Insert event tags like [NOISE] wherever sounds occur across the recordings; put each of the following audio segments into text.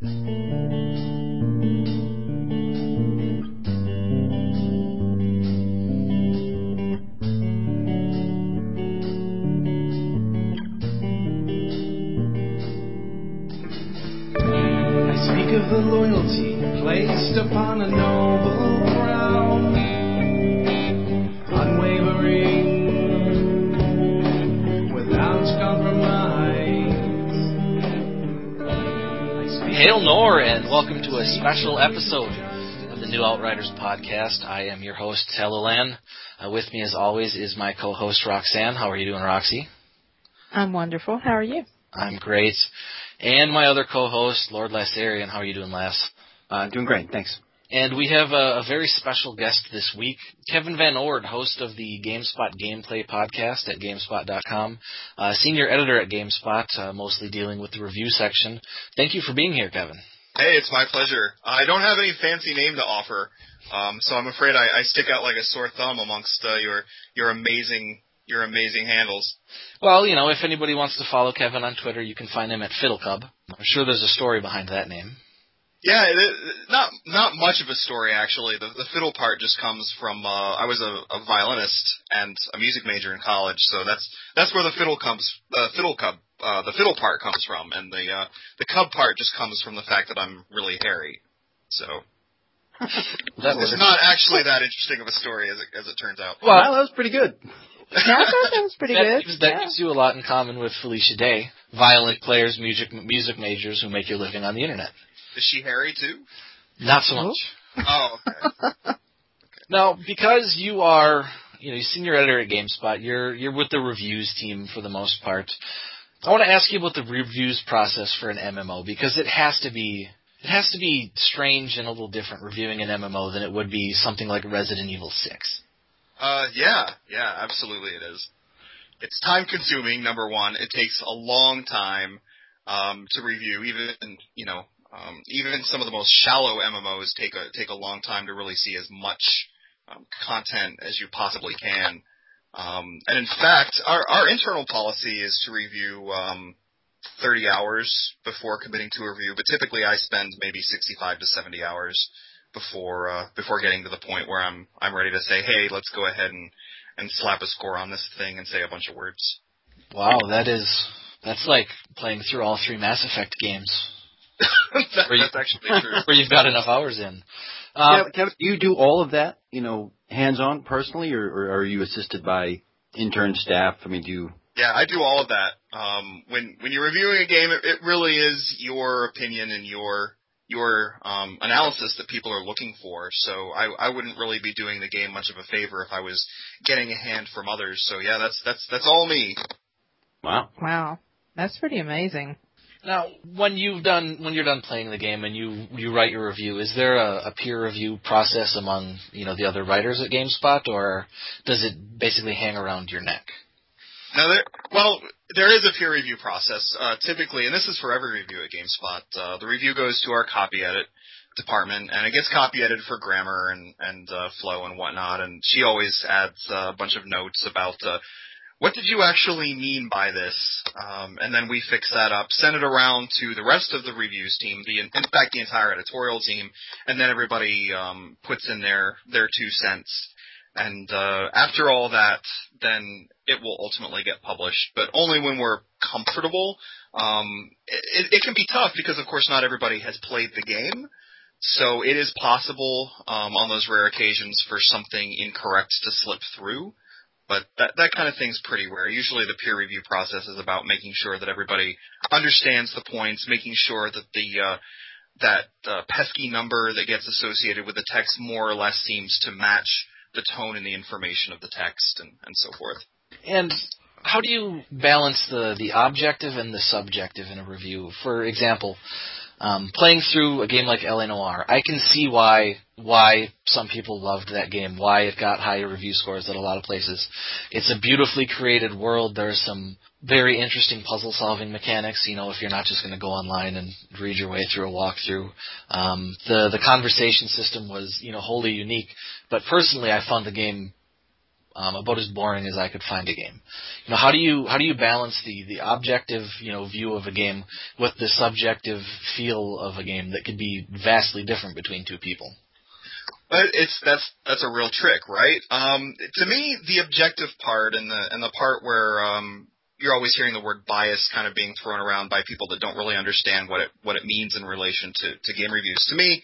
I special episode of the New Outriders podcast. I am your host, Telelan. Uh, with me, as always, is my co-host, Roxanne. How are you doing, Roxy? I'm wonderful. How are you? I'm great. And my other co-host, Lord Lassarian. How are you doing, Lass? Uh, doing great, thanks. And we have a, a very special guest this week, Kevin VanOrd, host of the GameSpot Gameplay podcast at GameSpot.com, uh, senior editor at GameSpot, uh, mostly dealing with the review section. Thank you for being here, Kevin. Hey, it's my pleasure. I don't have any fancy name to offer, um, so I'm afraid I, I stick out like a sore thumb amongst uh, your your amazing your amazing handles. Well, you know, if anybody wants to follow Kevin on Twitter, you can find him at Fiddlecub. I'm sure there's a story behind that name. Yeah, it, not not much of a story actually. The the fiddle part just comes from uh, I was a, a violinist and a music major in college, so that's that's where the fiddle comes. The fiddle cub, uh, the fiddle part comes from, and the uh, the cub part just comes from the fact that I'm really hairy. So [LAUGHS] That it's was not actually that interesting of a story as it as it turns out. Well, that was pretty good. Yeah, [LAUGHS] I thought that was pretty that, good. gives, that yeah. gives you a lot in common with Felicia Day, violent players, music music majors who make your living on the internet. Is she hairy too? Not so much. Oh, [LAUGHS] okay. Now, because you are, you know, you're senior editor at GameSpot, you're you're with the reviews team for the most part. I want to ask you about the reviews process for an MMO because it has to be it has to be strange and a little different reviewing an MMO than it would be something like Resident Evil Six. Uh, yeah, yeah, absolutely it is. It's time consuming, number one. It takes a long time, um, to review, even, you know, um, even some of the most shallow MMOs take a, take a long time to really see as much, um, content as you possibly can. Um, and in fact, our, our internal policy is to review, um, 30 hours before committing to a review, but typically I spend maybe 65 to 70 hours before uh, before getting to the point where I'm I'm ready to say, hey, let's go ahead and and slap a score on this thing and say a bunch of words. Wow, that is that's like playing through all three Mass Effect games [LAUGHS] that, you- that's actually true. [LAUGHS] where you've got enough hours in. Um, Kevin, Kevin, do you do all of that, you know, hands-on personally, or, or are you assisted by intern staff? I mean, do you? Yeah, I do all of that. Um, when when you're reviewing a game, it, it really is your opinion and your your um, analysis that people are looking for. So I, I wouldn't really be doing the game much of a favor if I was getting a hand from others. So yeah, that's that's that's all me. Wow. Wow, that's pretty amazing. Now, when you've done when you're done playing the game and you you write your review, is there a, a peer review process among you know the other writers at GameSpot, or does it basically hang around your neck? Now, there, well, there is a peer review process uh, typically, and this is for every review at GameSpot. Uh, the review goes to our copy edit department, and it gets copy edited for grammar and and uh, flow and whatnot. And she always adds uh, a bunch of notes about uh, what did you actually mean by this, um, and then we fix that up, send it around to the rest of the reviews team, the in fact the entire editorial team, and then everybody um, puts in their their two cents. And uh, after all that, then it will ultimately get published, but only when we're comfortable. Um, it, it can be tough because, of course, not everybody has played the game. So it is possible um, on those rare occasions for something incorrect to slip through, but that that kind of thing's pretty rare. Usually, the peer review process is about making sure that everybody understands the points, making sure that the uh, that uh, pesky number that gets associated with the text more or less seems to match the tone and the information of the text, and, and so forth. And how do you balance the the objective and the subjective in a review? For example, um, playing through a game like LA Noire, I can see why why some people loved that game, why it got higher review scores at a lot of places. It's a beautifully created world. There's some very interesting puzzle solving mechanics. You know, if you're not just going to go online and read your way through a walkthrough, um, the the conversation system was you know wholly unique. But personally, I found the game um, about as boring as I could find a game. You know, how do you how do you balance the the objective you know view of a game with the subjective feel of a game that could be vastly different between two people? But it's that's that's a real trick, right? Um, to me, the objective part and the and the part where um, you're always hearing the word bias kind of being thrown around by people that don't really understand what it what it means in relation to, to game reviews. To me,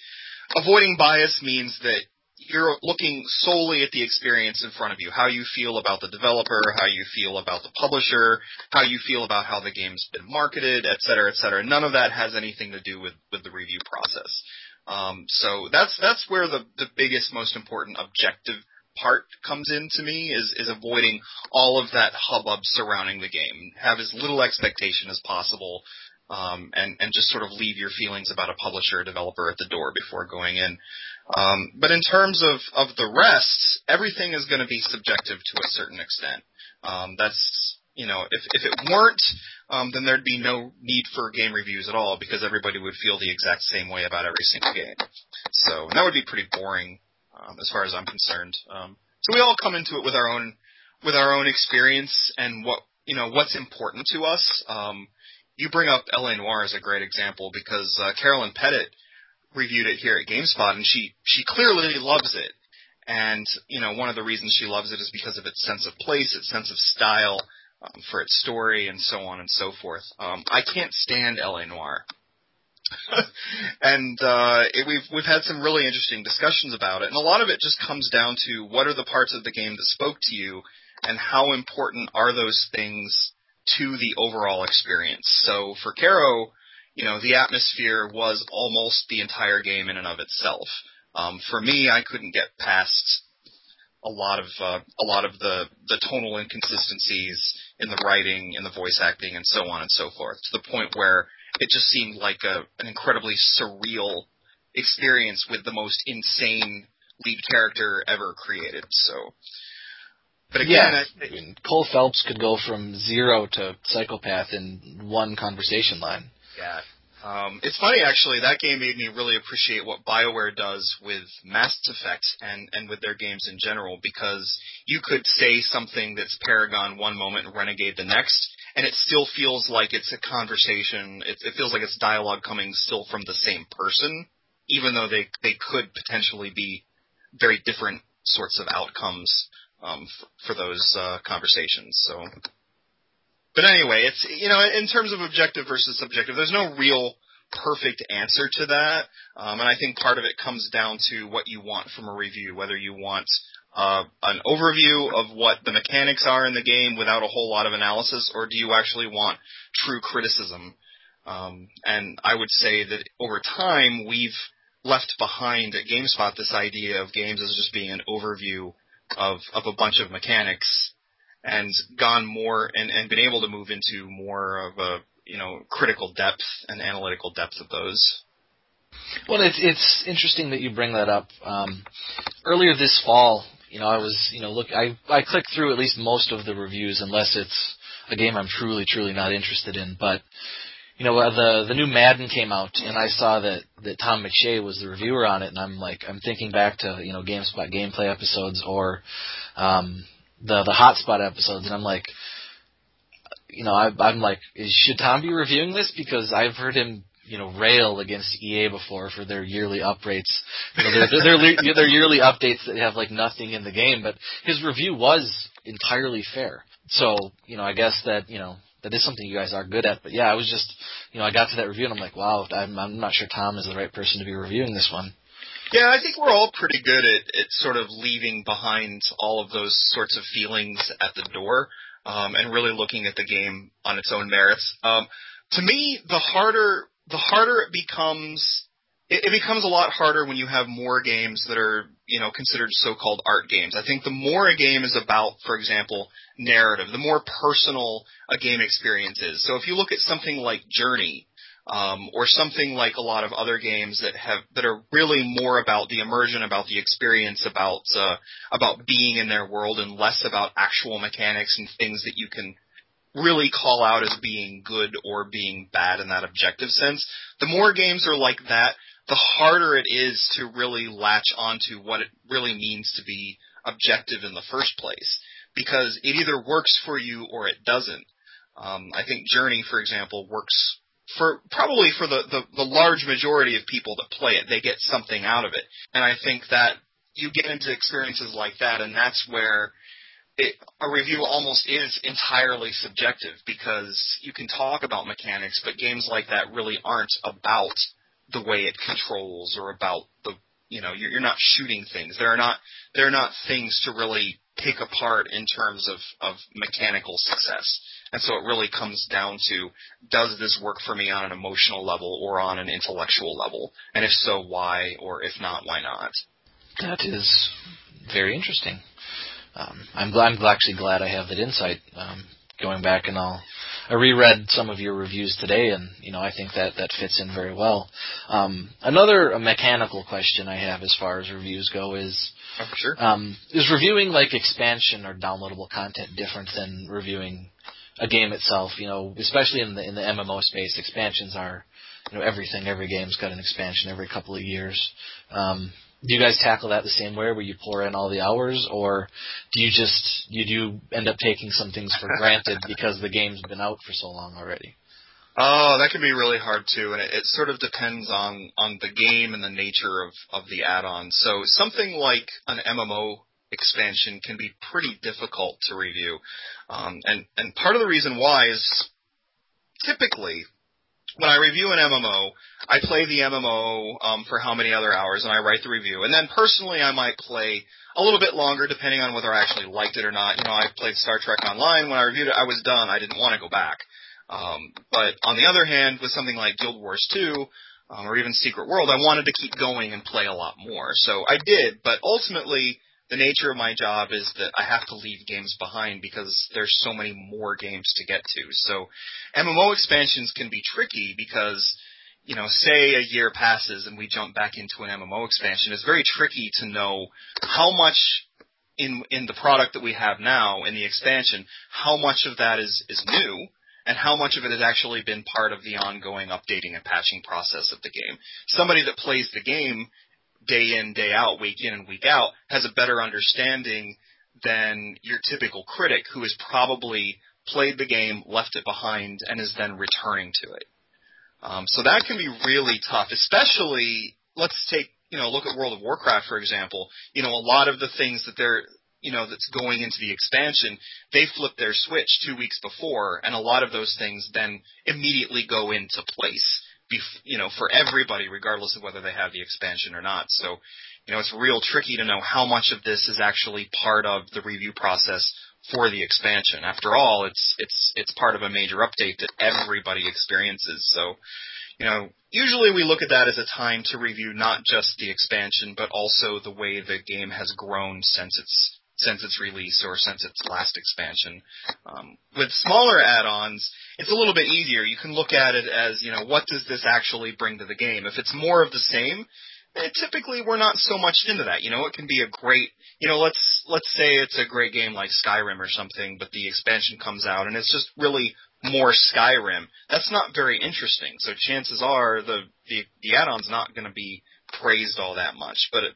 avoiding bias means that you're looking solely at the experience in front of you, how you feel about the developer, how you feel about the publisher, how you feel about how the game's been marketed, et cetera, et cetera. None of that has anything to do with, with the review process. Um, so that's that's where the the biggest, most important objective part comes in to me is is avoiding all of that hubbub surrounding the game. Have as little expectation as possible, um, and and just sort of leave your feelings about a publisher or developer at the door before going in. Um, but in terms of of the rest, everything is going to be subjective to a certain extent. Um, that's you know, if if it weren't, um, then there'd be no need for game reviews at all because everybody would feel the exact same way about every single game. So that would be pretty boring um, as far as I'm concerned. Um, so we all come into it with our own with our own experience and what you know what's important to us. Um, you bring up LA Noire as a great example because uh, Carolyn Petit reviewed it here at GameSpot and she she clearly loves it. And you know one of the reasons she loves it is because of its sense of place, its sense of style, um, for its story, and so on and so forth. Um, I can't stand LA Noire. [LAUGHS] and uh, it, we've we've had some really interesting discussions about it, and a lot of it just comes down to what are the parts of the game that spoke to you, and how important are those things to the overall experience. So for Caro, you know, the atmosphere was almost the entire game in and of itself. Um, for me, I couldn't get past a lot of uh, a lot of the the tonal inconsistencies in the writing, in the voice acting, and so on and so forth, to the point where it just seemed like a, an incredibly surreal experience with the most insane lead character ever created. So, but again, yeah, I, I mean, Cole Phelps could go from zero to psychopath in one conversation line. Yeah. Um, it's funny actually. That game made me really appreciate what Bioware does with Mass Effect and and with their games in general because you could say something that's Paragon one moment and Renegade the next, and it still feels like it's a conversation. It, it feels like it's dialogue coming still from the same person, even though they they could potentially be very different sorts of outcomes um, for, for those uh, conversations. So, but anyway, it's you know in terms of objective versus subjective, there's no real perfect answer to that, um, and I think part of it comes down to what you want from a review, whether you want uh, an overview of what the mechanics are in the game without a whole lot of analysis, or do you actually want true criticism? Um, and I would say that over time we've left behind at GameSpot this idea of games as just being an overview of of a bunch of mechanics, and gone more and, and been able to move into more of a you know critical depth and analytical depth of those. Well, it's it's interesting that you bring that up. Um, earlier this fall, you know, I was, you know, look, I I clicked through at least most of the reviews, unless it's a game I'm truly, truly not interested in. But you know, the the new Madden came out, and I saw that that Tom McShea was the reviewer on it, and I'm like, I'm thinking back to you know GameSpot gameplay episodes or um, the the Hotspot episodes, and I'm like, you know, I, I'm like, should Tom be reviewing this because I've heard him you know rail against EA before for their yearly updates. You know, their, their, their, their yearly updates that have like nothing in the game, but his review was entirely fair. So you know, I guess that you know that is something you guys are good at. But yeah, I was just you know I got to that review and I'm like, wow, I'm, I'm not sure Tom is the right person to be reviewing this one. Yeah, I think we're all pretty good at, at sort of leaving behind all of those sorts of feelings at the door, um, and really looking at the game on its own merits. Um, to me, the harder the harder it becomes it, it becomes a lot harder when you have more games that are, you know, considered so-called art games. I think the more a game is about, for example, narrative, the more personal a game experience is. So if you look at something like Journey, um, or something like a lot of other games that have that are really more about the immersion, about the experience, about uh, about being in their world, and less about actual mechanics and things that you can really call out as being good or being bad in that objective sense. The more games are like that, the harder it is to really latch onto what it really means to be objective in the first place. because it either works for you or it doesn't. Um, I think Journey, for example, works for probably for the, the, the large majority of people that play it. They get something out of it. And I think that you get into experiences like that, and that's where it, a review almost is entirely subjective because you can talk about mechanics, but games like that really aren't about the way it controls or about the you know you're, you're not shooting things. They're not they're not things to really pick apart in terms of of mechanical success. And so it really comes down to does this work for me on an emotional level or on an intellectual level? And if so, why? Or if not, why not? That is very interesting. Um, I'm glad. I'm actually glad I have that insight. Um, going back and I'll I reread some of your reviews today, and you know I think that that fits in very well. Um, another mechanical question I have as far as reviews go is. Oh, sure. Um, is reviewing like expansion or downloadable content different than reviewing a game itself? You know, especially in the in the MMO space, expansions are you know everything. Every game's got an expansion every couple of years. Um, do you guys tackle that the same way, where you pour in all the hours, or do you just you do end up taking some things for [LAUGHS] granted because the game's been out for so long already? Oh, that can be really hard too, and it, it sort of depends on on the game and the nature of of the add-on. So something like an MMO expansion can be pretty difficult to review, um, and and part of the reason why is typically when I review an MMO, I play the MMO um, for how many other hours, and I write the review. And then personally, I might play a little bit longer, depending on whether I actually liked it or not. You know, I played Star Trek Online. When I reviewed it, I was done. I didn't want to go back. Um, but on the other hand, with something like Guild Wars 2, um, or even Secret World, I wanted to keep going and play a lot more. So I did, but ultimately, the nature of my job is that I have to leave games behind because there's so many more games to get to. So MMO expansions can be tricky because you know, say a year passes and we jump back into an MMO expansion, it's very tricky to know how much in in the product that we have now in the expansion, how much of that is is new and how much of it has actually been part of the ongoing updating and patching process of the game. Somebody that plays the game day in, day out, week in and week out, has a better understanding than your typical critic who has probably played the game, left it behind, and is then returning to it. Um, so that can be really tough, especially let's take you know look at World of Warcraft for example. You know a lot of the things that they're you know that's going into the expansion, they flip their switch two weeks before, and a lot of those things then immediately go into place you know, for everybody, regardless of whether they have the expansion or not. So, you know, it's real tricky to know how much of this is actually part of the review process for the expansion. After all, it's it's it's part of a major update that everybody experiences. So, you know, usually we look at that as a time to review not just the expansion, but also the way the game has grown since its since its release or since its last expansion. Um, with smaller add-ons, it's a little bit easier. You can look at it as, you know, what does this actually bring to the game? If it's more of the same, eh, typically we're not so much into that. You know, it can be a great, you know, let's let's say it's a great game like Skyrim or something, but the expansion comes out and it's just really more Skyrim. That's not very interesting. So chances are the the, the add-on's not going to be praised all that much, but it,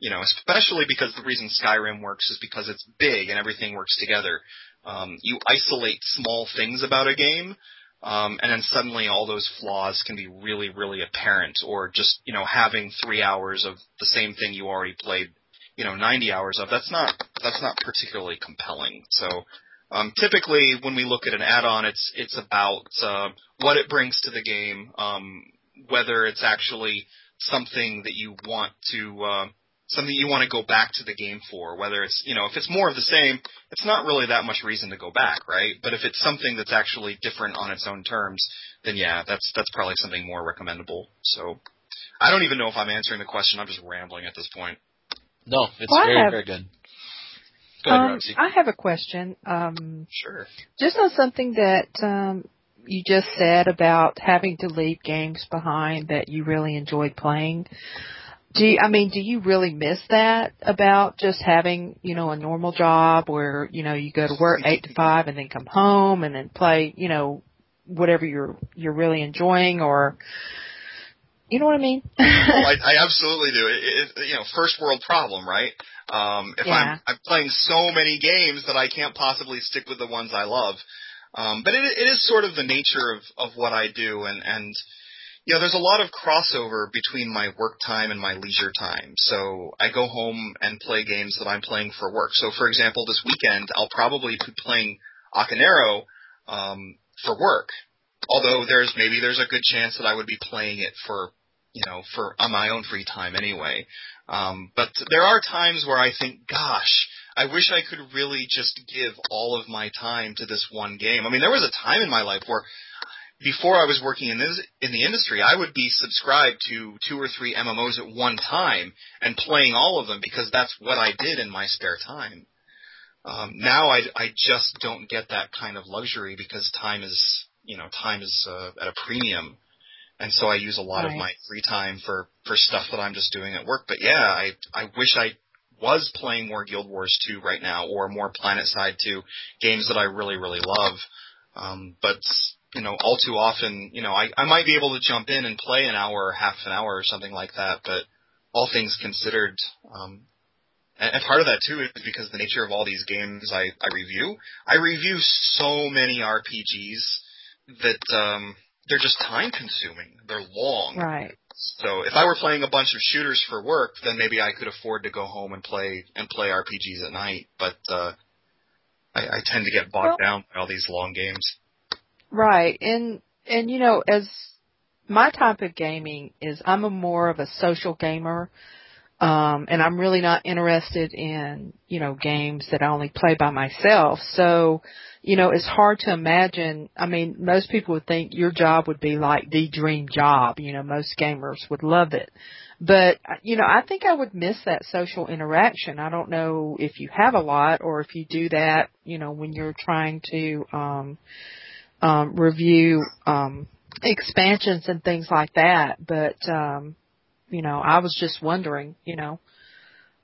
you know, especially because the reason Skyrim works is because it's big and everything works together. Um, you isolate small things about a game, um, and then suddenly all those flaws can be really, really apparent. Or just you know having three hours of the same thing you already played, you know, 90 hours of. That's not that's not particularly compelling. So um, typically, when we look at an add-on, it's it's about uh, what it brings to the game, um, whether it's actually something that you want to uh, something you want to go back to the game for, whether it's, you know, if it's more of the same, it's not really that much reason to go back, right? But if it's something that's actually different on its own terms, then yeah, that's, that's probably something more recommendable. So, I don't even know if I'm answering the question, I'm just rambling at this point. No, it's Well, very, have- very good. Go ahead, Um, Roxy. I have a question. Um, Sure. just on something that um, you just said about having to leave games behind that you really enjoyed playing. Do you, I mean, do you really miss that about just having, you know, a normal job where, you know, you go to work eight to five and then come home and then play, you know, whatever you're you're really enjoying or You know what I mean? oh, I, [LAUGHS] I absolutely do. It, it, you know, first world problem, right? Um, if Yeah. I'm I'm playing so many games that I can't possibly stick with the ones I love. Um, but it, it is sort of the nature of of what I do, and and know, there's a lot of crossover between my work time and my leisure time. So I go home and play games that I'm playing for work. So for example, this weekend I'll probably be playing Acanero um, for work. Although there's maybe there's a good chance that I would be playing it for you know for on my own free time anyway. Um, but there are times where I think, gosh, I wish I could really just give all of my time to this one game. I mean, there was a time in my life where before I was working in this in the industry, I would be subscribed to two or three MMOs at one time and playing all of them because that's what I did in my spare time. Um, now I I just don't get that kind of luxury because time is you know time is uh, at a premium, and so I use a lot of my free time for for stuff that I'm just doing at work. But yeah, I I wish I was playing more Guild Wars 2 right now or more Planet Side 2 games that I really really love. Um, but you know, all too often, you know, I, I might be able to jump in and play an hour or half an hour or something like that, but all things considered, um, and, and part of that too is because the nature of all these games I, I review, I review so many RPGs that, um, they're just time consuming. They're long. Right. So if I were playing a bunch of shooters for work, then maybe I could afford to go home and play and play RPGs at night. But uh, I, I tend to get bogged Well- down by all these long games. Right. And and you know, as my type of gaming is I'm a more of a social gamer. Um and I'm really not interested in, you know, games that I only play by myself. So, you know, it's hard to imagine. I mean, most people would think your job would be like the dream job. You know, most gamers would love it. But, you know, I think I would miss that social interaction. I don't know if you have a lot or if you do that, you know, when you're trying to, um, um, review um, expansions and things like that. But um, you know, I was just wondering, you know,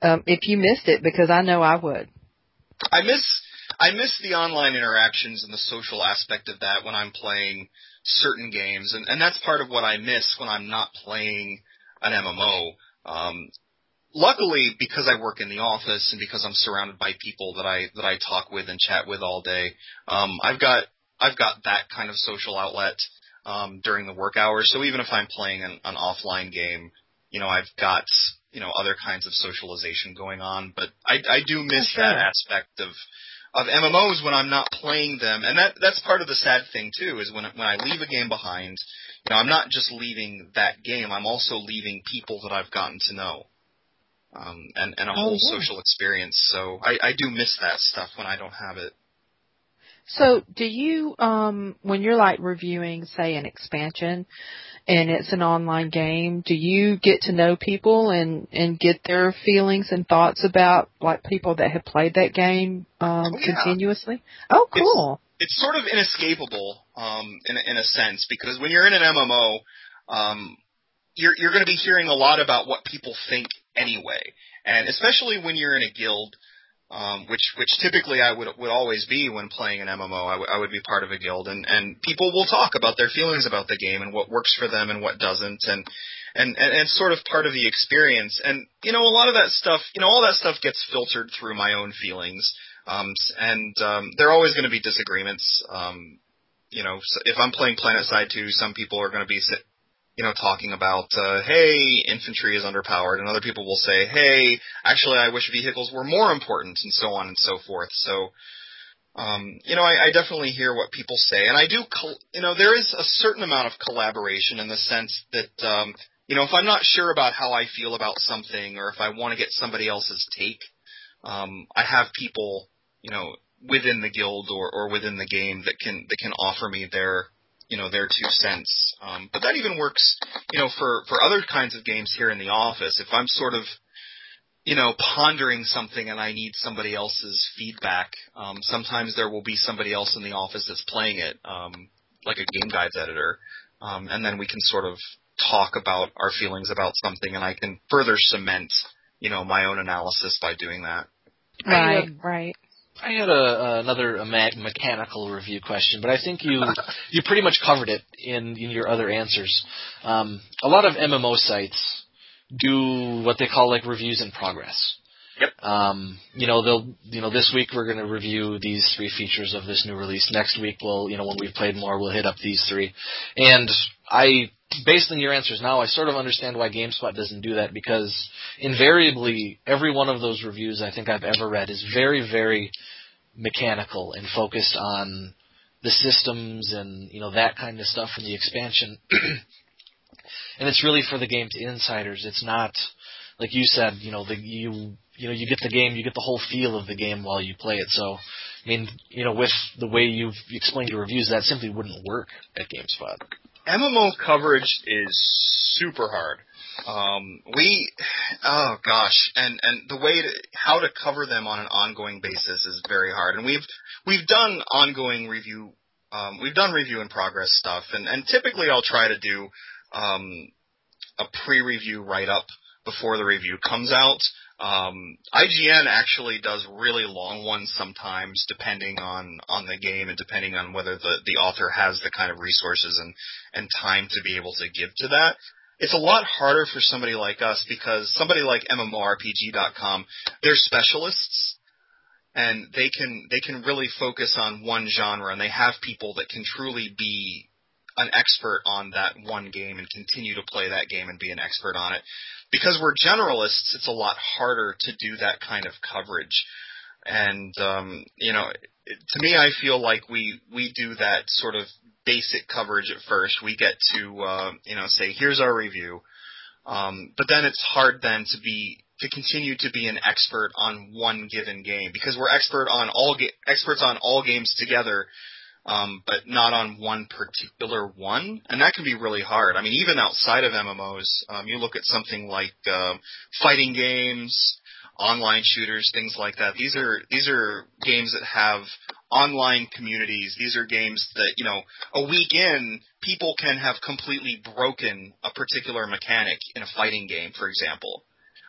um, if you missed it because I know I would. I miss I miss the online interactions and the social aspect of that when I'm playing certain games, and, and that's part of what I miss when I'm not playing an MMO. Um, luckily, because I work in the office and because I'm surrounded by people that I that I talk with and chat with all day, um, I've got I've got that kind of social outlet um, during the work hours. So even if I'm playing an, an offline game, you know, I've got you know other kinds of socialization going on. But I I do miss sure. that aspect of of MMOs when I'm not playing them, and that that's part of the sad thing too. Is when when I leave a game behind, you know, I'm not just leaving that game. I'm also leaving people that I've gotten to know, um, and and a Oh, whole yeah. social experience. So I I do miss that stuff when I don't have it. So, do you, um, when you're like reviewing, say, an expansion, and it's an online game, do you get to know people and and get their feelings and thoughts about like people that have played that game um, Oh, yeah. continuously? Oh, cool. it's sort of inescapable um, in a, in a sense because when you're in an MMO, um, you're you're going to be hearing a lot about what people think anyway, and especially when you're in a guild, um, which which typically I would would always be when playing an MMO. I would- I would be part of a guild, and and people will talk about their feelings about the game and what works for them and what doesn't, and and and it's sort of part of the experience. And you know, a lot of that stuff, you know, all that stuff gets filtered through my own feelings. Um, and um, there are always going to be disagreements. Um, you know, so if I'm playing Planet Side 2, some people are going to be, you know, talking about, uh, hey, infantry is underpowered, and other people will say, hey, actually, I wish vehicles were more important, and so on and so forth. So, um, you know, I, I definitely hear what people say, and I do, col- you know, there is a certain amount of collaboration in the sense that, um, you know, if I'm not sure about how I feel about something, or if I want to get somebody else's take, um, I have people, you know, within the guild or, or within the game that can that can offer me their, you know, their two cents. Um, but that even works, you know, for for other kinds of games here in the office. If I'm sort of you know, pondering something and I need somebody else's feedback. Um, sometimes there will be somebody else in the office that's playing it, um, like a game guides editor, um, and then we can sort of talk about our feelings about something, and I can further cement, you know, my own analysis by doing that. Right, right. I had a, another a mechanical review question, but I think you [LAUGHS] you pretty much covered it in, in your other answers. Um, a lot of MMO sites do what they call like reviews in progress. Yep. Um, you know, they'll, you know, this week we're going to review these three features of this new release. Next week we'll, you know, when we've played more, we'll hit up these three. And I, based on your answers now, I sort of understand why GameSpot doesn't do that because invariably every one of those reviews I think I've ever read is very, very mechanical and focused on the systems and, you know, that kind of stuff and the expansion. [CLEARS THROAT] and it's really for the game's insiders. It's not, like you said, you know, the, you you know you get the game, you get the whole feel of the game while you play it. So, I mean, you know, with the way you've explained your reviews, that simply wouldn't work at GameSpot. MMO coverage is super hard. Um, we, oh gosh, and and the way to how to cover them on an ongoing basis is very hard. And we've we've done ongoing review, um, we've done review in progress stuff, and and typically I'll try to do um, a pre-review write up before the review comes out. Um, IGN actually does really long ones sometimes, depending on on the game and depending on whether the the author has the kind of resources and and time to be able to give to that. It's a lot harder for somebody like us because somebody like MMORPG.com, they're specialists and they can they can really focus on one genre and they have people that can truly be an expert on that one game and continue to play that game and be an expert on it. Because we're generalists, it's a lot harder to do that kind of coverage. And um, you know, to me, I feel like we we do that sort of basic coverage at first. We get to uh, you know say here's our review, um, but then it's hard then to be to continue to be an expert on one given game because we're expert on all ga- experts on all games together um, but not on one particular one, and that can be really hard. I mean, even outside of MMOs, um, you look at something like um, fighting games, online shooters, things like that. These are these are games that have online communities. These are games that you know a week in, people can have completely broken a particular mechanic in a fighting game, for example.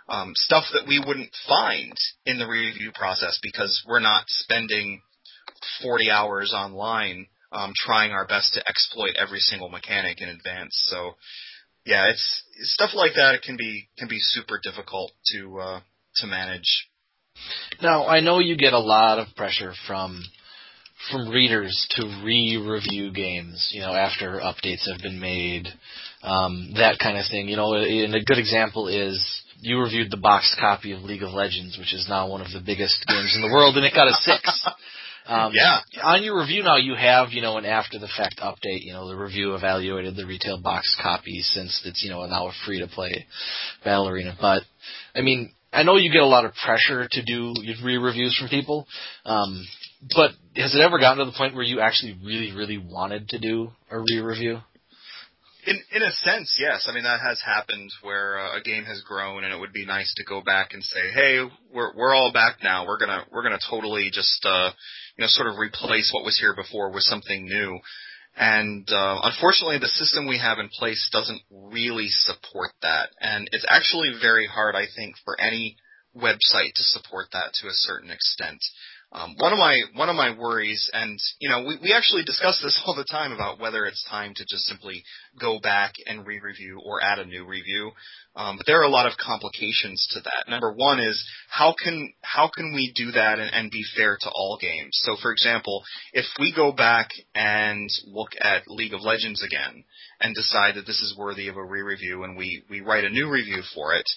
Um, stuff that we wouldn't find in the review process because we're not spending 40 hours online um, trying our best to exploit every single mechanic in advance. So yeah, it's stuff like that. It can be can be super difficult to uh, to manage. Now I know you get a lot of pressure from from readers to re-review games, you know, after updates have been made, um, that kind of thing. You know, and a good example is you reviewed the boxed copy of League of Legends, which is now one of the biggest games in the world, and it got a six. [LAUGHS] Um, yeah. On your review now, you have you know an after the fact update. You know the review evaluated the retail box copy since it's you know now a free to play battle arena. But I mean, I know you get a lot of pressure to do re-reviews from people. Um, but has it ever gotten to the point where you actually really, really wanted to do a re-review? In in a sense, yes. I mean that has happened where uh, a game has grown, and it would be nice to go back and say, "Hey, we're we're all back now. We're gonna we're gonna totally just uh, you know sort of replace what was here before with something new." And uh, unfortunately, the system we have in place doesn't really support that, and it's actually very hard, I think, for any website to support that to a certain extent. Um, one of my one of my worries, and you know, we, we actually discuss this [LAUGHS] all the time about whether it's time to just simply go back and re-review or add a new review. Um, but there are a lot of complications to that. Number one is how can how can we do that and, and be fair to all games? So, for example, if we go back and look at League of Legends again and decide that this is worthy of a re-review, and we we write a new review for it,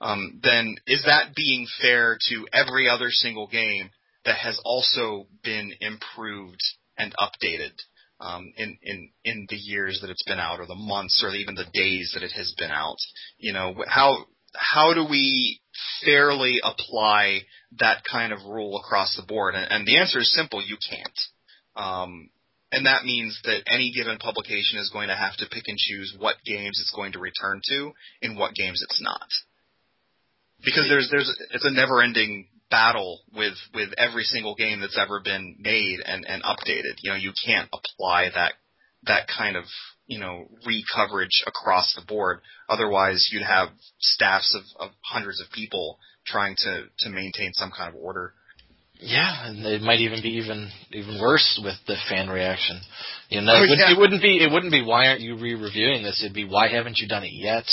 um, then is that being fair to every other single game? That has also been improved and updated um, in in in the years that it's been out, or the months, or even the days that it has been out. You know how how do we fairly apply that kind of rule across the board? And, and the answer is simple: you can't. Um, and that means that any given publication is going to have to pick and choose what games it's going to return to and what games it's not. Because there's there's it's a never ending battle with with every single game that's ever been made and and updated. You know, you can't apply that that kind of you know recoverage across the board. Otherwise, you'd have staffs of, of hundreds of people trying to to maintain some kind of order. Yeah, and it might even be even even worse with the fan reaction. You know, Oh, it, would, yeah. it wouldn't be it wouldn't be why aren't you re-reviewing this? It'd be why haven't you done it yet?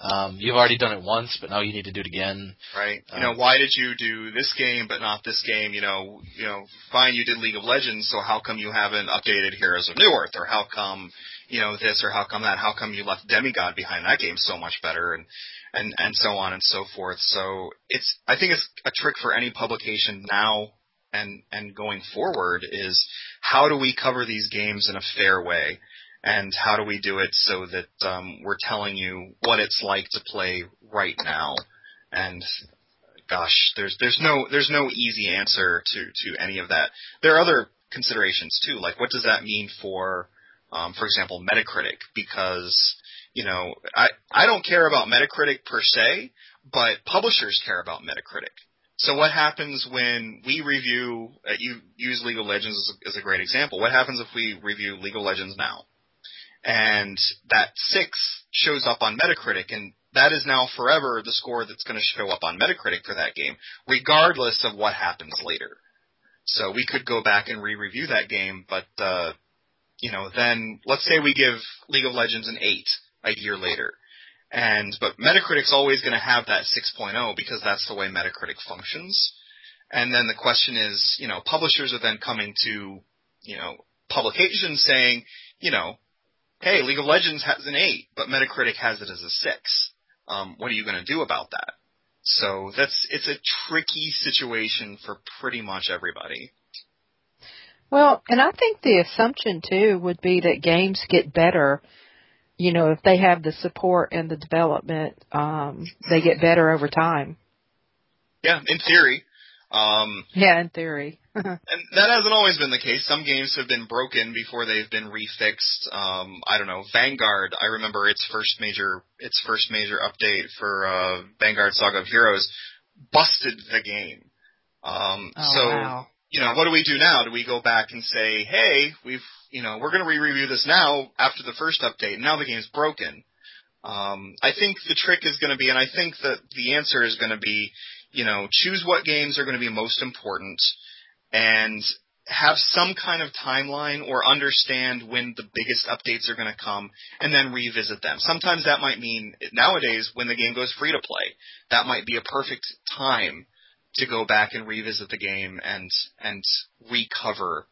Um, you've already done it once, but now you need to do it again. right? You Um, know, why did you do this game but not this game? You know, you know, fine, you did League of Legends, so how come you haven't updated Heroes of Newerth, or how come, you know, this, or how come that? How come you left Demigod behind? That game's so much better, and and and so on and so forth. So it's, I think it's a trick for any publication now and and going forward is how do we cover these games in a fair way? And how do we do it so that um, we're telling you what it's like to play right now? And gosh, there's there's no there's no easy answer to to any of that. There are other considerations too, like what does that mean for, um, for example, Metacritic? Because you know, I I don't care about Metacritic per se, but publishers care about Metacritic. So what happens when we review? Uh, you use League of Legends as a, as a great example. What happens if we review League of Legends now? And that six shows up on Metacritic, and that is now forever the score that's going to show up on Metacritic for that game, regardless of what happens later. So we could go back and re-review that game, but uh, you know, then let's say we give League of Legends an eight a year later, and but Metacritic's always going to have that 6.0 because that's the way Metacritic functions. And then the question is, you know, publishers are then coming to, you know, publications saying, you know, hey, League of Legends has an eight, but Metacritic has it as a six. Um, what are you going to do about that? So that's it's a tricky situation for pretty much everybody. Well, and I think the assumption too would be that games get better. You know, if they have the support and the development, um, they get better over time. Yeah, in theory. Um, Yeah, in theory. [LAUGHS] and that hasn't always been the case. Some games have been broken before they've been refixed. Um, I don't know. Vanguard, I remember its first major its first major update for uh, Vanguard Saga of Heroes busted the game. Um, oh so wow. you know, what do we do now? Do we go back and say, hey, we've, you know, we're going to re-review this now after the first update, and now the game's broken? Um, I think the trick is going to be, and I think that the answer is going to be, you know, choose what games are going to be most important, and have some kind of timeline or understand when the biggest updates are going to come and then revisit them. Sometimes that might mean nowadays when the game goes free to play, that might be a perfect time to go back and revisit the game and and recover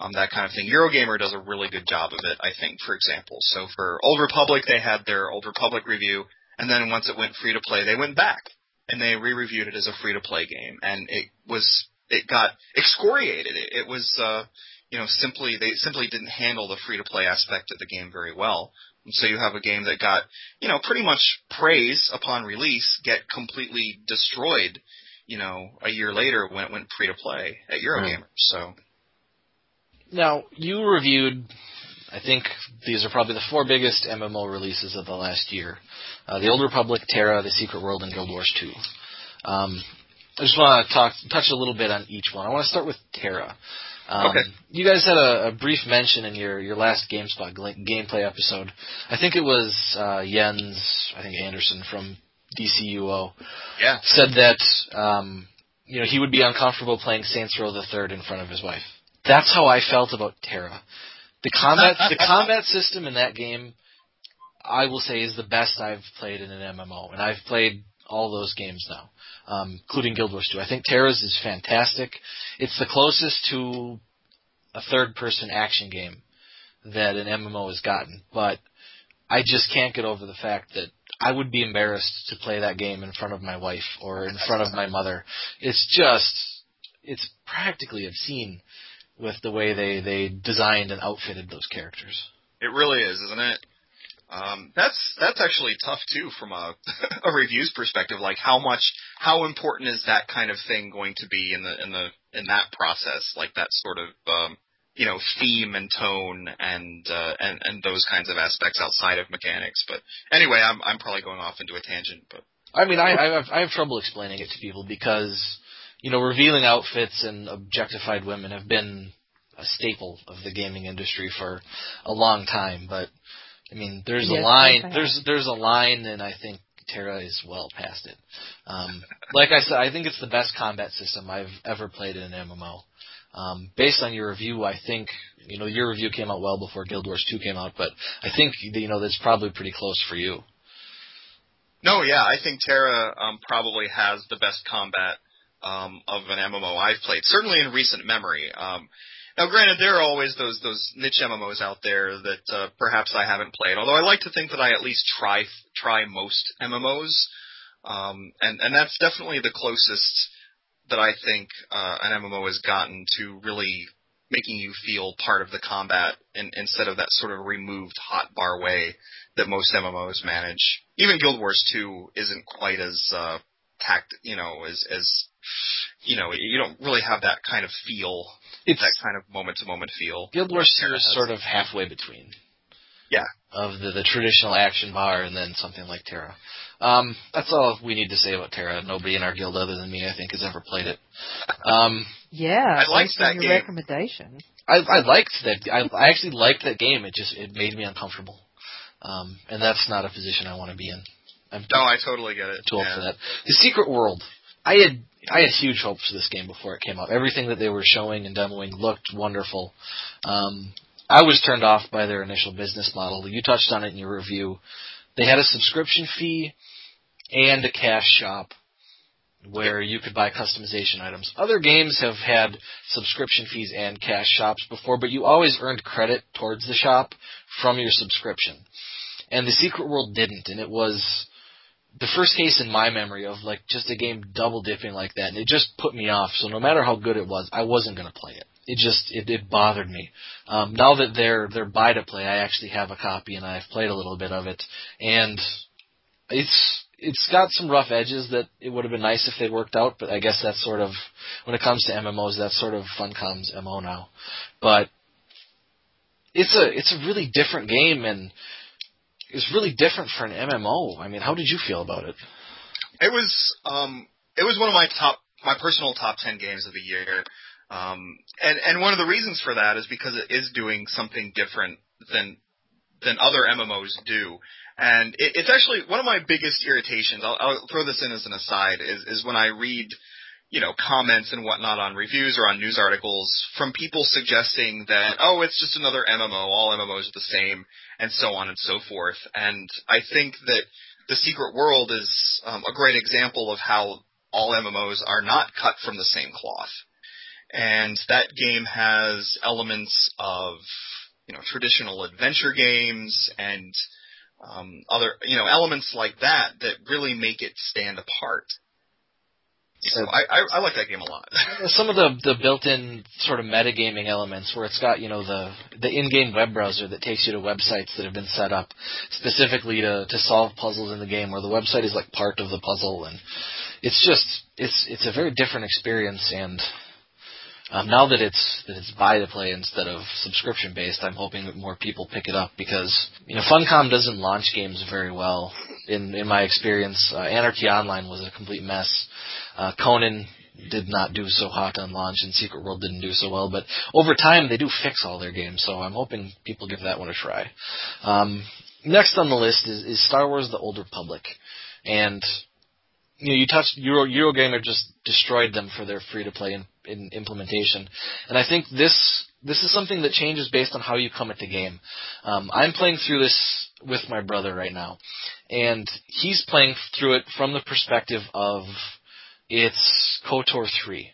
um, that kind of thing. Eurogamer does a really good job of it, I think, for example. So for Old Republic, they had their Old Republic review, and then once it went free to play, they went back and they re-reviewed it as a free to play game, and it was it got excoriated. It, it was uh, you know simply they simply didn't handle the free to play aspect of the game very well. And so you have a game that got you know pretty much praise upon release get completely destroyed you know, a year later when it went free to play at Eurogamer. So Now, you reviewed, I think these are probably the four biggest MMO releases of the last year. Uh, the Old Republic, TERA, The Secret World, and Guild Wars 2. Um, I just want to talk, touch a little bit on each one. I want to start with TERA. Um, Okay. You guys had a, a brief mention in your, your last GameSpot gameplay episode. I think it was uh, Jens, I think Andersen from DCUO, yeah, said that um, you know he would be uncomfortable playing Saints Row the Third in front of his wife. That's how I felt about TERA. The combat [LAUGHS] the combat system in that game, I will say, is the best I've played in an MMO, and I've played all those games now, um, including Guild Wars 2. I think TERA's is fantastic. It's the closest to a third-person action game that an MMO has gotten, but I just can't get over the fact that I would be embarrassed to play that game in front of my wife or in front of my mother. It's just, it's practically obscene with the way they, they designed and outfitted those characters. it really is, isn't it? Um, that's that's actually tough too from a [LAUGHS] a reviews perspective. Like how much, how important is that kind of thing going to be in the in the in that process? Like that sort of um, you know theme and tone and uh, and and those kinds of aspects outside of mechanics. But anyway, I'm I'm probably going off into a tangent, but. I mean, I, I have I have trouble explaining it to people because you know revealing outfits and objectified women have been a staple of the gaming industry for a long time. But I mean, there's Yes, a line there's there's a line in I think TERA is well past it. Um, like I said, I think it's the best combat system I've ever played in an MMO. Um, based on your review, I think you know your review came out well before Guild Wars 2 came out, but I think you know that's probably pretty close for you. No, yeah, I think TERA um, probably has the best combat um, of an MMO I've played, certainly in recent memory. Um, now, granted, there are always those those niche MMOs out there that uh, perhaps I haven't played. Although I like to think that I at least try try most MMOs, um, and and that's definitely the closest that I think uh, an MMO has gotten to really making you feel part of the combat in, instead of that sort of removed hotbar way that most MMOs manage. Even Guild Wars 2 isn't quite as uh, tact, you know, as as you know, you don't really have that kind of feel, It's that kind of moment to moment feel. Guild Wars 2 is sort of halfway between. Yeah. Of the, the traditional action bar and then something like TERA. Um, that's all we need to say about TERA. Nobody in our guild other than me, I think, has ever played it. Um, Yeah, I liked that your game. recommendation. I, I liked that. I, I actually liked that game. It just it made me uncomfortable, um, and that's not a position I want to be in. I'm No, I totally get it. too old yeah. for that. The Secret World. I had I had huge hopes for this game before it came out. Everything that they were showing and demoing looked wonderful. Um, I was turned off by their initial business model. You touched on it in your review. They had a subscription fee and a cash shop where you could buy customization items. Other games have had subscription fees and cash shops before, but you always earned credit towards the shop from your subscription. And the Secret World didn't, and it was the first case in my memory of like just a game double dipping like that, and it just put me off. So no matter how good it was, I wasn't going to play it. It just it, it bothered me. Um, now that they're they're buy to play, I actually have a copy and I've played a little bit of it, and it's it's got some rough edges that it would have been nice if they'd worked out. But I guess that's sort of when it comes to MMOs, that's sort of Funcom's MO now. But it's a it's a really different game and it's really different for an MMO. I mean, how did you feel about it? It was um it was one of my top my personal top ten games of the year. Um and and one of the reasons for that is because it is doing something different than than other MMOs do. And it, it's actually one of my biggest irritations. I'll, I'll throw this in as an aside is is when I read you know, comments and whatnot on reviews or on news articles from people suggesting that, oh, it's just another MMO, all MMOs are the same, and so on and so forth. And I think that The Secret World is um, a great example of how all MMOs are not cut from the same cloth. And that game has elements of, you know, traditional adventure games and um, other, you know, elements like that that really make it stand apart. So I, I, I like that game a lot. [LAUGHS] Some of the the built-in sort of metagaming elements, where it's got you know the the in-game web browser that takes you to websites that have been set up specifically to to solve puzzles in the game, where the website is like part of the puzzle, and it's just it's it's a very different experience. And um, now that it's that it's buy to play instead of subscription based, I'm hoping that more people pick it up because you know Funcom doesn't launch games very well. In in my experience, uh, Anarchy Online was a complete mess. Uh, Conan did not do so hot on launch, and Secret World didn't do so well. But over time, they do fix all their games, so I'm hoping people give that one a try. Um, next on the list is, is Star Wars: The Old Republic, and you know you touched Euro Eurogamer just destroyed them for their free to play in, in implementation, and I think this this is something that changes based on how you come at the game. Um, I'm playing through this with my brother right now, and he's playing through it from the perspective of it's KOTOR 3.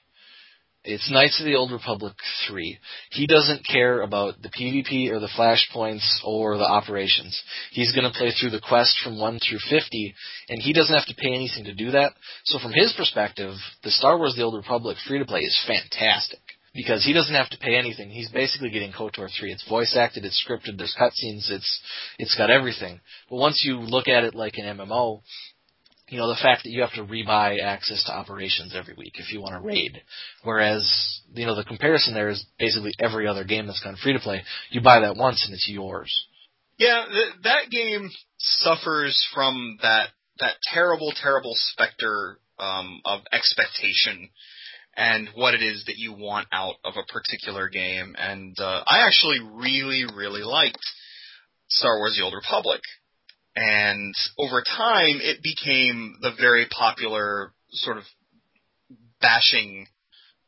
It's Knights of the Old Republic 3. He doesn't care about the PvP or the flashpoints or the operations. He's going to play through the quest from 1 through 50, and he doesn't have to pay anything to do that. So from his perspective, the Star Wars The Old Republic free to play is fantastic. Because he doesn't have to pay anything. He's basically getting KOTOR 3. It's voice acted, it's scripted, there's cutscenes, it's it's got everything. But once you look at it like an MMO, you know, the fact that you have to rebuy access to operations every week if you want to raid. Whereas, you know, the comparison there is basically every other game that's gone free to play. You buy that once and it's yours. Yeah, th- that game suffers from that that terrible, terrible specter um, of expectation and what it is that you want out of a particular game. And uh, I actually really, really liked Star Wars: The Old Republic. And over time it became the very popular sort of bashing.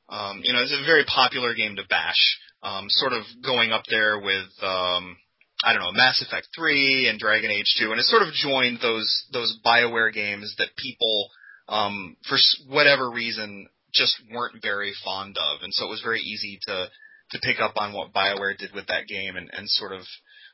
Um, you know, it's a very popular game to bash. Um, sort of going up there with um, I don't know Mass Effect 3 and Dragon Age 2, and it sort of joined those those Bioware games that people, um, for whatever reason, just weren't very fond of, and so it was very easy to to pick up on what Bioware did with that game and, and sort of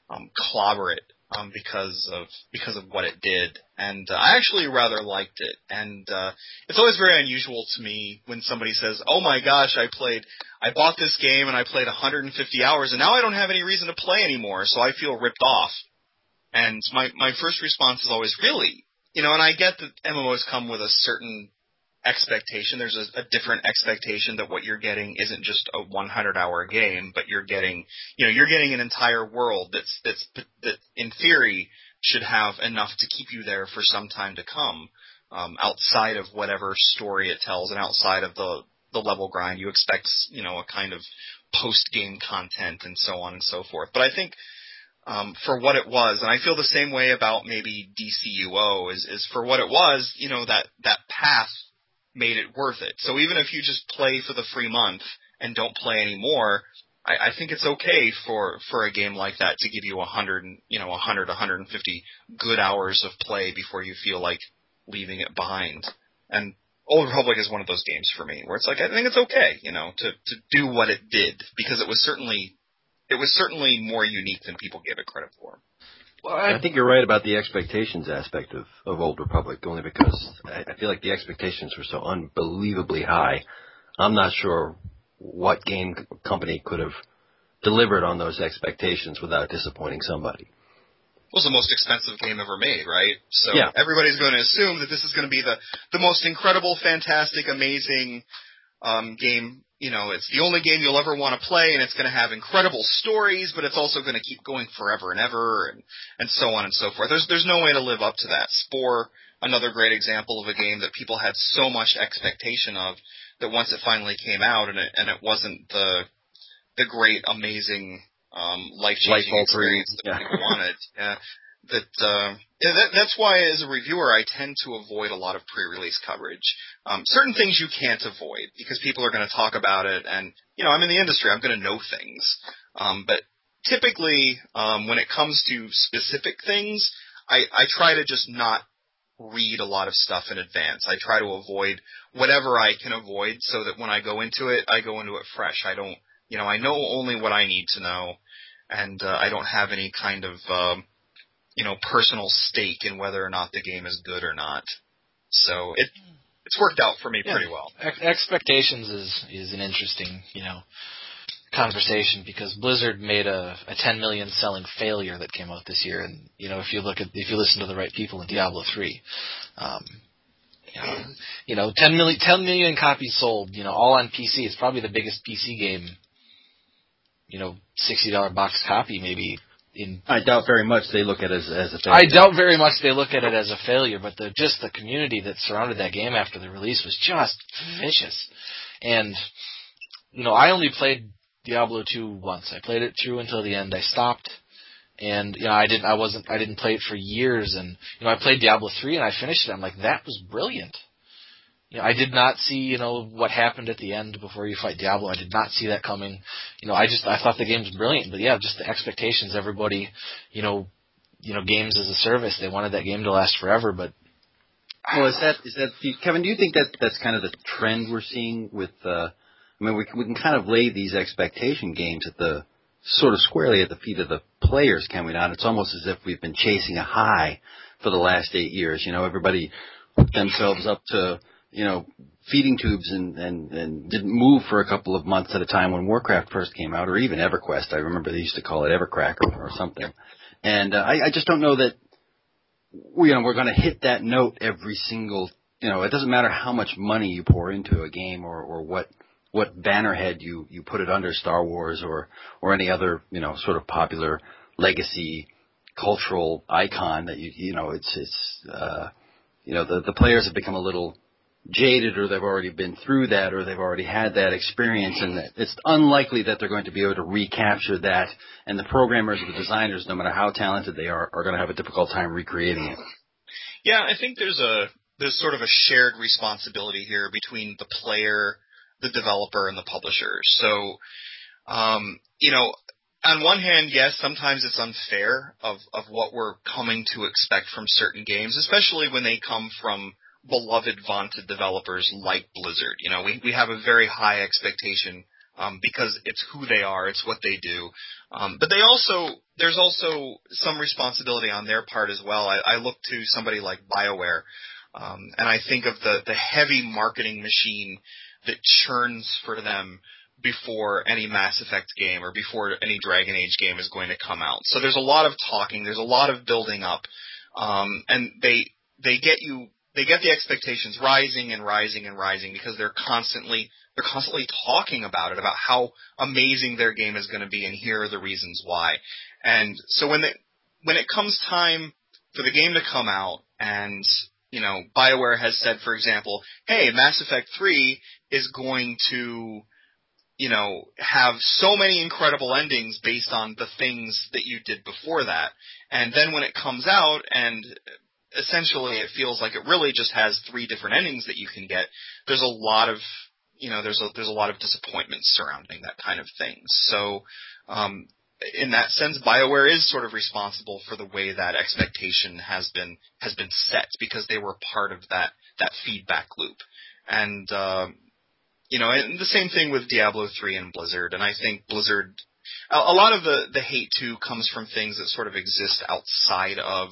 um, clobber it um, because of because of what it did, and uh, I actually rather liked it. And uh, it's always very unusual to me when somebody says, "Oh my gosh, I played, I bought this game and I played 150 hours, and now I don't have any reason to play anymore, so I feel ripped off." And my my first response is always, "Really?" You know, and I get that MMOs come with a certain expectation. There's a, a different expectation that what you're getting isn't just a 100 hour game, but you're getting, you know, you're getting an entire world that's that's that in theory should have enough to keep you there for some time to come, um, outside of whatever story it tells and outside of the the level grind. You expect, you know, a kind of post game content and so on and so forth. But I think um, for what it was, and I feel the same way about maybe DCUO is, is for what it was, you know, that, that path made it worth it. So even if you just play for the free month and don't play anymore, I, I think it's okay for for a game like that to give you a hundred, you know, a hundred, a hundred and fifty good hours of play before you feel like leaving it behind. And Old Republic is one of those games for me where it's like I think it's okay, you know, to to do what it did because it was certainly it was certainly more unique than people gave it credit for. Well, I, I think you're right about the expectations aspect of, of Old Republic, only because I, I feel like the expectations were so unbelievably high. I'm not sure what game company could have delivered on those expectations without disappointing somebody. It was the most expensive game ever made, right? So yeah. everybody's going to assume that this is going to be the the most incredible, fantastic, amazing um, game you know, it's the only game you'll ever want to play, and it's going to have incredible stories, but it's also going to keep going forever and ever, and and so on and so forth. There's there's no way to live up to that. Spore, another great example of a game that people had so much expectation of that once it finally came out, and it and it wasn't the the great, amazing, um, life changing experience that yeah. people [LAUGHS] wanted. Yeah that uh, that, that's why as a reviewer I tend to avoid a lot of pre-release coverage. Um, certain things you can't avoid because people are going to talk about it, and you know I'm in the industry, I'm going to know things. Um, but typically, um, when it comes to specific things, I, I try to just not read a lot of stuff in advance. I try to avoid whatever I can avoid so that when I go into it, I go into it fresh. I don't, you know, I know only what I need to know, and uh, I don't have any kind of um, you know, personal stake in whether or not the game is good or not. So it it's worked out for me yeah. pretty well. Ex- expectations is is an interesting, you know, conversation because Blizzard made a, a 10 million selling failure that came out this year, and you know, if you look at if you listen to the right people in Diablo 3, um, you know, you know 10 million 10 million copies sold, you know, all on PC. It's probably the biggest PC game. You know, sixty dollar box copy maybe in I doubt very much they look at it as, as a failure. I doubt very much they look at it as a failure, but the just the community that surrounded that game after the release was just vicious. And you know, I only played Diablo 2 once. I played it through until the end. I stopped and you know, I didn't I wasn't I didn't play it for years and you know, I played Diablo 3 and I finished it. I'm like that was brilliant. You know, I did not see, you know, what happened at the end before you fight Diablo. I did not see that coming. You know, I just I thought the game was brilliant, but yeah, just the expectations. Everybody, you know, you know, games as a service. They wanted that game to last forever, but well, is that is that Kevin? Do you think that that's kind of the trend we're seeing with? uh I mean, we we can kind of lay these expectation games at the sort of squarely at the feet of the players, can we not? It's almost as if we've been chasing a high for the last eight years. You know, everybody hooked themselves up to you know, feeding tubes and, and, and didn't move for a couple of months at a time when Warcraft first came out, or even EverQuest. I remember they used to call it Evercracker or something. And uh, I, I just don't know that we, you know, we're going to hit that note every single. You know, it doesn't matter how much money you pour into a game or, or what what bannerhead you you put it under Star Wars or or any other you know sort of popular legacy cultural icon that you you know it's it's uh, you know the the players have become a little jaded or they've already been through that or they've already had that experience and that it's unlikely that they're going to be able to recapture that and the programmers the designers no matter how talented they are are going to have a difficult time recreating it. Yeah, I think there's a there's sort of a shared responsibility here between the player, the developer and the publisher. So um, you know, on one hand, yes, sometimes it's unfair of, of what we're coming to expect from certain games, especially when they come from beloved, vaunted developers like Blizzard. You know, we, we have a very high expectation um, because it's who they are, it's what they do. Um, but they also, there's also some responsibility on their part as well. I, I look to somebody like BioWare, um, and I think of the, the heavy marketing machine that churns for them before any Mass Effect game or before any Dragon Age game is going to come out. So there's a lot of talking, there's a lot of building up, um, and they they get you they get the expectations rising and rising and rising because they're constantly they're constantly talking about it about how amazing their game is going to be and here are the reasons why. And so when they when it comes time for the game to come out and you know BioWare has said for example, hey, Mass Effect 3 is going to you know, have so many incredible endings based on the things that you did before that. And then when it comes out and essentially it feels like it really just has three different endings that you can get, there's a lot of you know, there's a there's a lot of disappointment surrounding that kind of thing. So um in that sense, BioWare is sort of responsible for the way that expectation has been has been set because they were part of that that feedback loop. And um, you know, and the same thing with Diablo 3 and Blizzard. And I think Blizzard, a, a lot of the, the hate too comes from things that sort of exist outside of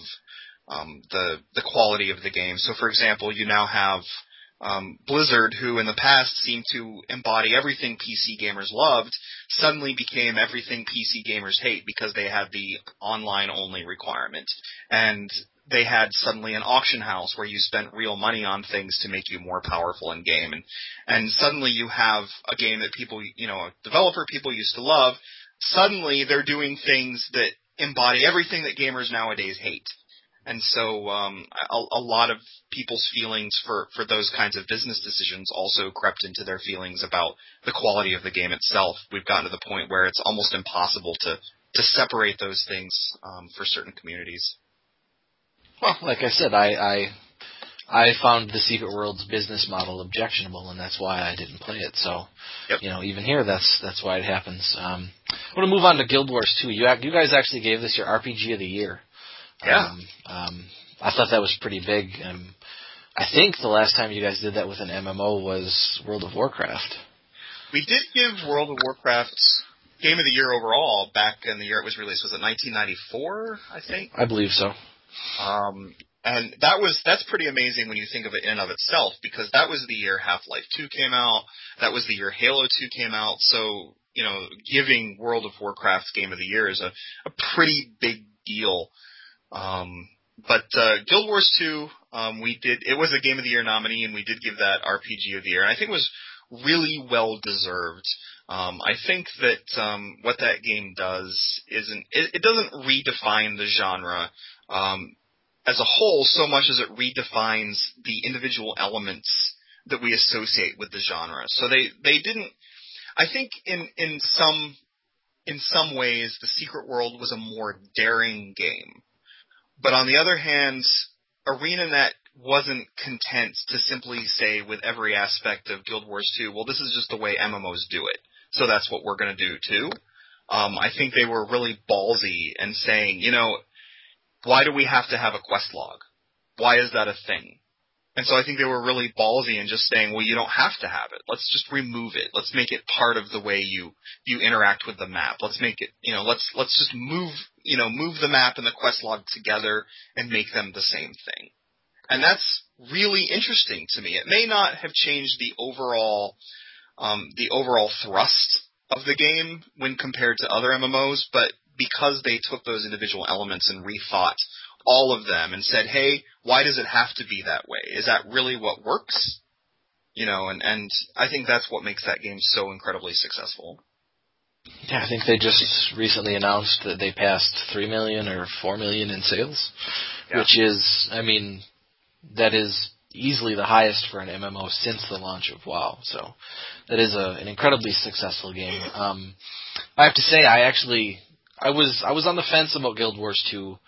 um, the the quality of the game. So, for example, you now have um, Blizzard, who in the past seemed to embody everything PC gamers loved, suddenly became everything PC gamers hate because they had the online only requirement. And they had suddenly an auction house where you spent real money on things to make you more powerful in game and and suddenly you have a game that people you know a developer people used to love suddenly they're doing things that embody everything that gamers nowadays hate and so um a, a lot of people's feelings for for those kinds of business decisions also crept into their feelings about the quality of the game itself we've gotten to the point where it's almost impossible to to separate those things um, for certain communities. Well, like I said, I, I I found the Secret World's business model objectionable, and that's why I didn't play it. So, yep. you know, even here, that's that's why it happens. Um, I want to move on to Guild Wars 2. You you guys actually gave this your RPG of the year. Yeah. Um, um, I thought that was pretty big. Um, I think the last time you guys did that with an MMO was World of Warcraft. We did give World of Warcraft Game of the Year overall back in the year it was released. Was it 1994? I think. I believe so. Um, and that was that's pretty amazing when you think of it in and of itself because that was the year Half-Life 2 came out. That was the year Halo 2 came out. So you know, giving World of Warcraft Game of the Year is a, a pretty big deal. Um, but uh, Guild Wars 2, um, we did it was a Game of the Year nominee, and we did give that RPG of the Year, and I think it was really well deserved. Um, I think that um, what that game does isn't it, it doesn't redefine the genre um, as a whole so much as it redefines the individual elements that we associate with the genre. So they they didn't. I think in in some in some ways the Secret World was a more daring game, but on the other hand, ArenaNet wasn't content to simply say with every aspect of Guild Wars 2, well, this is just the way MMOs do it, so that's what we're going to do too. Um, I think they were really ballsy and saying, you know, why do we have to have a quest log? Why is that a thing? And so I think they were really ballsy in just saying, well, you don't have to have it. Let's just remove it. Let's make it part of the way you you interact with the map. Let's make it, you know, let's let's just move, you know, move the map and the quest log together and make them the same thing. And that's really interesting to me. It may not have changed the overall um, the overall thrust of the game when compared to other MMOs, but because they took those individual elements and rethought all of them and said, hey, why does it have to be that way? Is that really what works? You know, and, and I think that's what makes that game so incredibly successful. Yeah, I think they just recently announced that they passed three million or four million in sales, yeah. which is, I mean, that is easily the highest for an MMO since the launch of WoW. So that is a, an incredibly successful game. Um, I have to say, I actually I was I was on the fence about Guild Wars 2.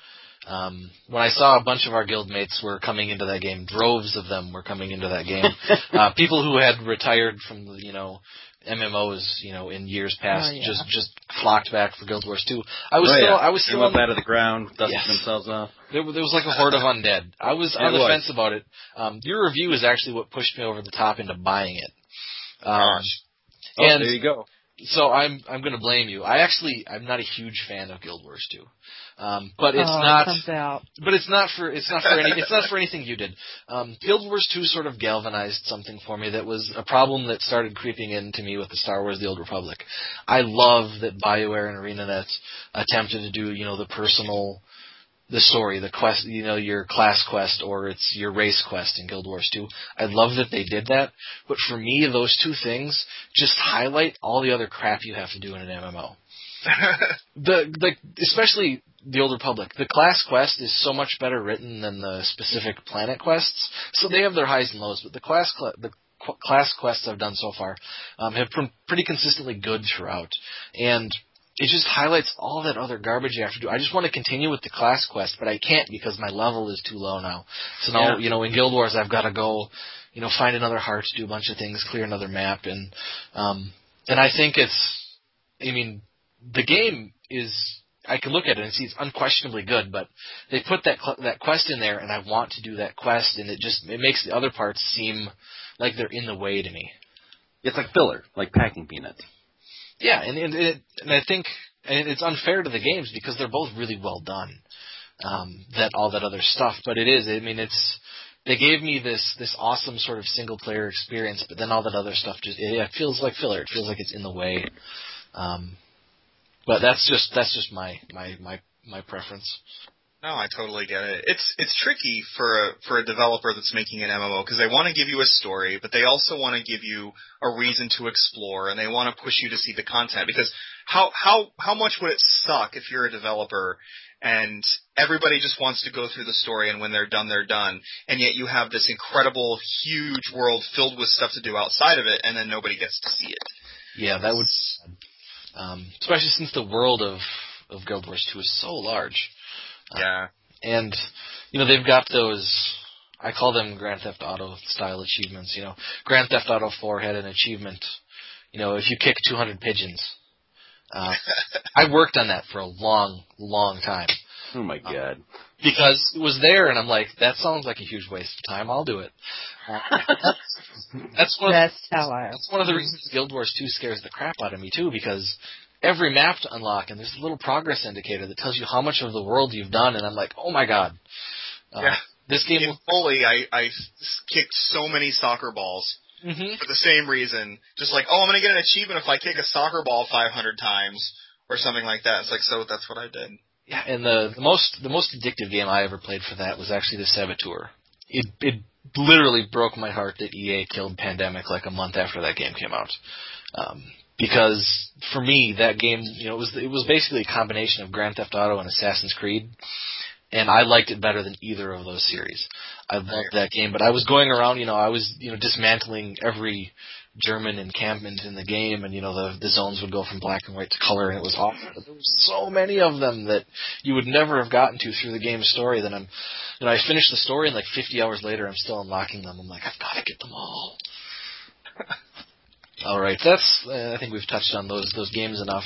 Um, when I saw a bunch of our guild mates were coming into that game, droves of them were coming into that game. [LAUGHS] uh, people who had retired from the, you know, MMOs, you know, in years past, Oh, yeah. just just flocked back for Guild Wars 2. I was Oh, still yeah. I was still up out of the ground, dusting Yes. themselves off. there, was- there was like a horde of undead. I was Yeah, on it the was. fence about it. Um, your review is actually what pushed me over the top into buying it. Um, Gosh. Oh, and there you go. So I'm I'm going to blame you. I actually I'm not a huge fan of Guild Wars 2. Um, but it's oh, not It comes out. but it's not for it's not for any it's not for anything you did. Um, Guild Wars Two sort of galvanized something for me that was a problem that started creeping into me with the Star Wars: The Old Republic. I love that Bioware and ArenaNet attempted to do you know the personal, the story, the quest, you know your class quest or it's your race quest in Guild Wars Two. I love that they did that, but for me those two things just highlight all the other crap you have to do in an MMO [LAUGHS] the the especially the old republic the class quest is so much better written than the specific planet quests so they have their highs and lows but the class cl- the qu- class quests i've done so far um, have been pretty consistently good throughout and it just highlights all that other garbage you have to do. I just want to continue with the class quest, but I can't because my level is too low now. So now, Yeah. you know, in Guild Wars, I've got to go, you know, find another heart, do a bunch of things, clear another map, and um, and I think it's, I mean, the game is I can look at it and see it's unquestionably good, but they put that cl- that quest in there, and I want to do that quest, and it just it makes the other parts seem like they're in the way to me. It's like filler, like packing peanuts. Yeah, and and, it, and I think and it's unfair to the games because they're both really well done. Um, that all that other stuff, but it is. I mean, it's they gave me this this awesome sort of single player experience, but then all that other stuff just it, it feels like filler. It feels like it's in the way. Um, but that's just that's just my my my my preference. No, I totally get it. It's it's tricky for a for a developer that's making an MMO because they want to give you a story, but they also want to give you a reason to explore, and they want to push you to see the content. Because how how how much would it suck if you're a developer and everybody just wants to go through the story, and when they're done, they're done, and yet you have this incredible, huge world filled with stuff to do outside of it, and then nobody gets to see it. Yeah, that would, um, especially since the world of of Guild Wars 2 is so large. Yeah. and you know they've got those I call them Grand Theft Auto style achievements. You know, Grand Theft Auto 4 had an achievement. You know, if you kick 200 pigeons. Uh, [LAUGHS] I worked on that for a long, long time Oh my god. because it was there, and I'm like, that sounds like a huge waste of time. I'll do it. Uh, that's, that's one. Of, [LAUGHS] That's how I. that's one of the reasons Guild Wars 2 scares the crap out of me too, because every map to unlock, and there's a little progress indicator that tells you how much of the world you've done, and I'm like, oh my god. Uh, Yeah. This game In. Foley, I I kicked so many soccer balls Mhm. for the same reason. Just like, oh, I'm gonna get an achievement if I kick a soccer ball 500 times or something like that. It's like, so that's what I did. Yeah, and the, the most the most addictive game I ever played for that was actually the Saboteur. It it literally broke my heart that EA killed Pandemic like a month after that game came out. Um, because for me, that game, you know, it was it was basically a combination of Grand Theft Auto and Assassin's Creed, and I liked it better than either of those series. I loved that game, but I was going around, you know, I was you know dismantling every German encampment in the game, and you know the the zones would go from black and white to color, and it was awful. But there was so many of them that you would never have gotten to through the game's story. That I'm, you know, I finished the story, and like 50 hours later, I'm still unlocking them. I'm like, I've got to get them all. [LAUGHS] All right, that's. Uh, I think we've touched on those those games enough.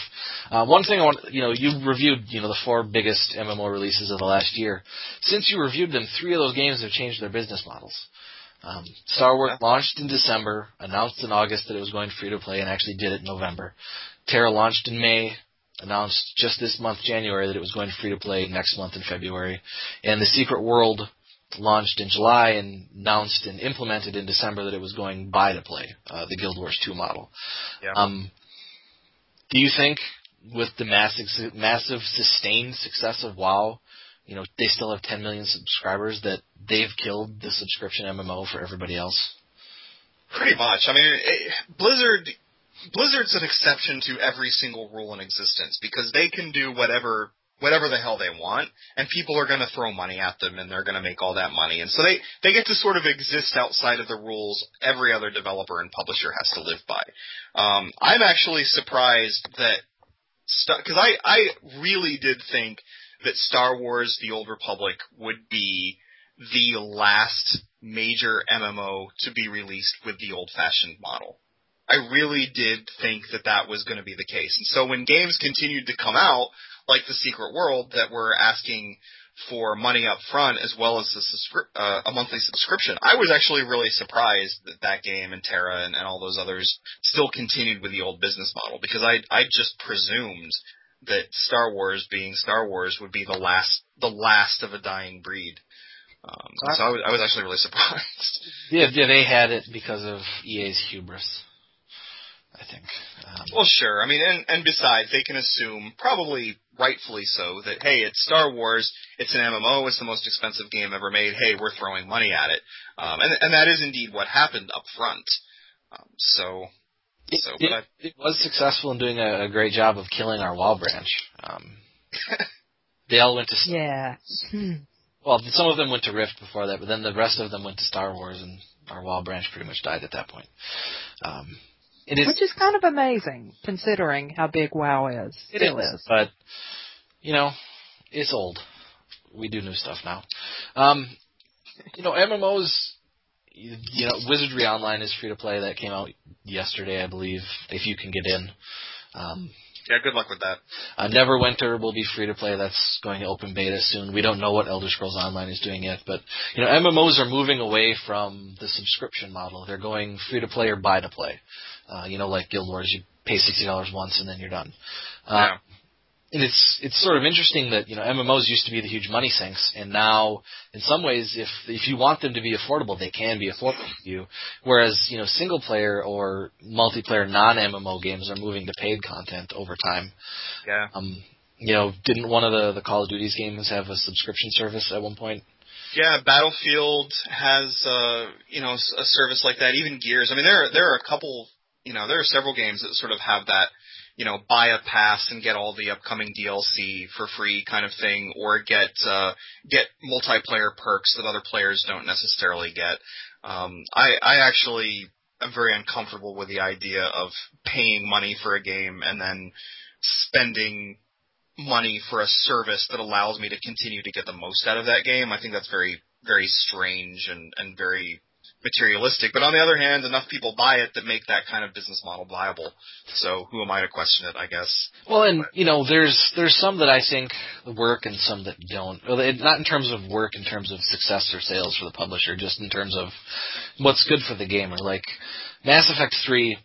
Uh, one thing I want, you know, you reviewed, you know, the four biggest MMO releases of the last year. Since you reviewed them, three of those games have changed their business models. Um, Star Wars launched in December, announced in August that it was going free to play, and actually did it in November. TERA launched in May, announced just this month, January, that it was going free to play next month in February, and the Secret World launched in July and announced and implemented in December that it was going buy to play, uh, the Guild Wars 2 model. Yeah. Um, do you think with the massive, massive sustained success of WoW, you know, they still have 10 million subscribers that they've killed the subscription MMO for everybody else? Pretty much. I mean, it, Blizzard Blizzard's an exception to every single rule in existence because they can do whatever whatever the hell they want, and people are going to throw money at them, and they're going to make all that money, and so they they get to sort of exist outside of the rules every other developer and publisher has to live by. Um, I'm actually surprised that because I I really did think that Star Wars: The Old Republic would be the last major MMO to be released with the old-fashioned model. I really did think that that was going to be the case. And so when games continued to come out, like The Secret World, that were asking for money up front as well as a, subscri- uh, a monthly subscription, I was actually really surprised that that game and TERA and, and all those others still continued with the old business model because I I just presumed that Star Wars being Star Wars would be the last the last of a dying breed. Um, so I was, I was actually really [LAUGHS] surprised. Yeah, yeah, they had it because of EA's hubris. I think. Um, well, sure. I mean, and, and besides, they can assume, probably rightfully so, that hey, it's Star Wars, it's an MMO, it's the most expensive game ever made. Hey, we're throwing money at it, um, and and that is indeed what happened up front. Um, so. It, so, it, I, it, was successful in doing a, a, great job of killing our WoW branch. Um, [LAUGHS] they all went to yeah. Well, some of them went to Rift before that, but then the rest of them went to Star Wars, and our WoW branch pretty much died at that point. Um, it is, Which is kind of amazing, considering how big WoW is. It is, is. But, you know, it's old. We do new stuff now. Um, you know, MMOs, you know, Wizardry Online is free to play. That came out yesterday, I believe, if you can get in. Um, yeah, good luck with that. Uh, Neverwinter will be free to play. That's going to open beta soon. We don't know what Elder Scrolls Online is doing yet, but you know MMOs are moving away from the subscription model. They're going free to play or buy to play. Uh, you know, like Guild Wars, you pay sixty dollars once and then you're done. Uh, yeah and it's it's sort of interesting that you know MMOs used to be the huge money sinks, and now in some ways, if if you want them to be affordable, they can be affordable to you. Whereas you know single player or multiplayer non MMO games are moving to paid content over time. Yeah. Um, you know, didn't one of the the Call of Duty's games have a subscription service at one point? Yeah, Battlefield has uh, you know a service like that. Even Gears. I mean, there are, there are a couple. You know, there are several games that sort of have that you know, buy a pass and get all the upcoming DLC for free kind of thing, or get uh, get multiplayer perks that other players don't necessarily get. Um, I, I actually am very uncomfortable with the idea of paying money for a game and then spending money for a service that allows me to continue to get the most out of that game. I think that's very very strange and and very materialistic. But on the other hand, enough people buy it that make that kind of business model viable. So who am I to question it? I guess. Well, and you know, there's there's some that I think work and some that don't. Well, it, not in terms of work, in terms of success or sales for the publisher, just in terms of what's good for the gamer. Like Mass Effect Three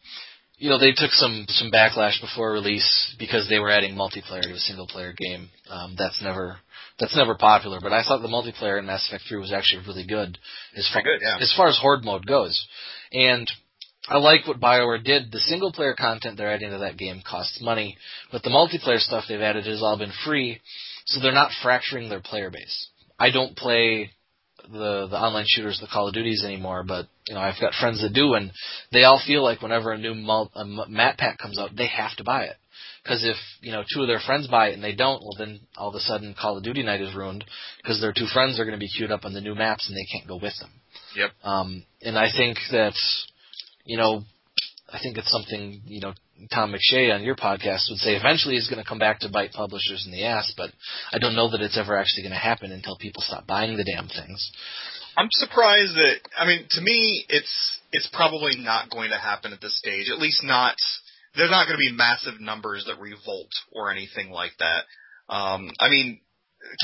you know they took some some backlash before release because they were adding multiplayer to a single player game. Um, that's never that's never popular, but I thought the multiplayer in Mass Effect 3 was actually really good as far good, yeah. as far as horde mode goes. And I like what BioWare did. The single player content they're adding to that game costs money, but the multiplayer stuff they've added has all been free, so they're not fracturing their player base. I don't play the the online shooters, the Call of Duties anymore, but you know I've got friends that do, and they all feel like whenever a new mul- a map pack comes out, they have to buy it. Because if you know two of their friends buy it and they don't, well then all of a sudden Call of Duty night is ruined because their two friends are going to be queued up on the new maps and they can't go with them. Yep. Um, and I think that you know I think it's something you know Tom McShea on your podcast would say eventually is going to come back to bite publishers in the ass, but I don't know that it's ever actually going to happen until people stop buying the damn things. I'm surprised that I mean to me it's it's probably not going to happen at this stage. At least not there's not going to be massive numbers that revolt or anything like that. Um, I mean,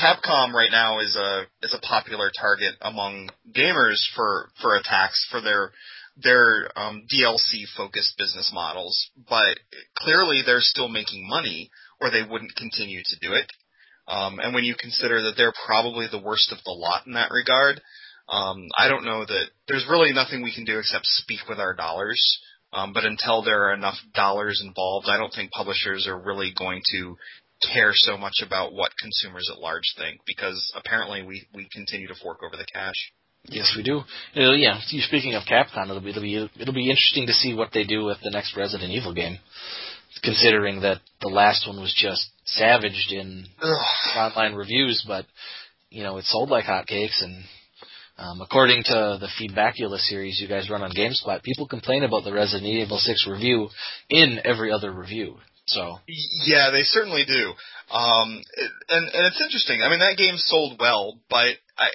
Capcom right now is a is a popular target among gamers for for attacks for their their um, DLC focused business models, but clearly they're still making money, or they wouldn't continue to do it. Um, and when you consider that they're probably the worst of the lot in that regard, um, I don't know that there's really nothing we can do except speak with our dollars. Um, but until there are enough dollars involved, I don't think publishers are really going to care so much about what consumers at large think because apparently we, we continue to fork over the cash. Yes, we do. Uh, yeah, speaking of Capcom, it'll be, it'll be it'll be interesting to see what they do with the next Resident Evil game, considering that the last one was just savaged in online reviews, but you know it sold like hotcakes. And um, according to the Feedbackula series you guys run on GameSpot, people complain about the Resident Evil 6 review in every other review. So yeah, they certainly do. Um, it, and and it's interesting. I mean, that game sold well, but I,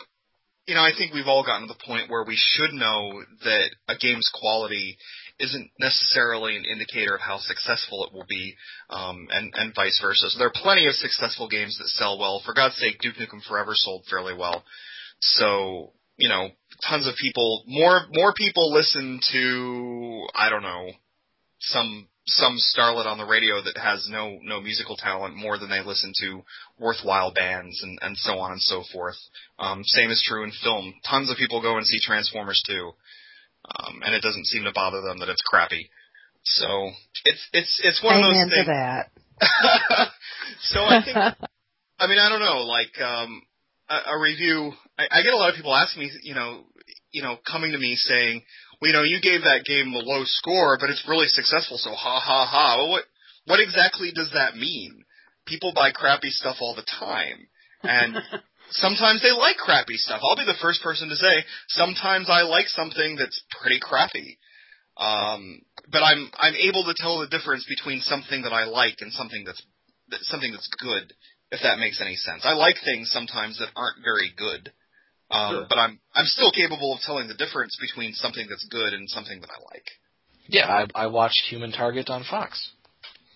you know, I think we've all gotten to the point where we should know that a game's quality isn't necessarily an indicator of how successful it will be, um, and and vice versa. So there are plenty of successful games that sell well. For God's sake, Duke Nukem Forever sold fairly well. So you know, tons of people, more more people listen to I don't know some some starlet on the radio that has no no musical talent more than they listen to worthwhile bands and and so on and so forth. Um, same is true in film. Tons of people go and see Transformers too, um, and it doesn't seem to bother them that it's crappy. So it's it's it's one Amen of those things. to that. [LAUGHS] so I think I mean I don't know like um, a, a review. I, I get a lot of people asking me you know you know coming to me saying well, you know, you gave that game a low score, but it's really successful, so ha ha ha. Well, what what exactly does that mean? People buy crappy stuff all the time, and [LAUGHS] sometimes they like crappy stuff. I'll be the first person to say sometimes I like something that's pretty crappy. Um, but I'm I'm able to tell the difference between something that I like and something that's something that's good, if that makes any sense. I like things sometimes that aren't very good. Um, Sure. But I'm I'm still capable of telling the difference between something that's good and something that I like. yeah, I, I watched Human Target on Fox.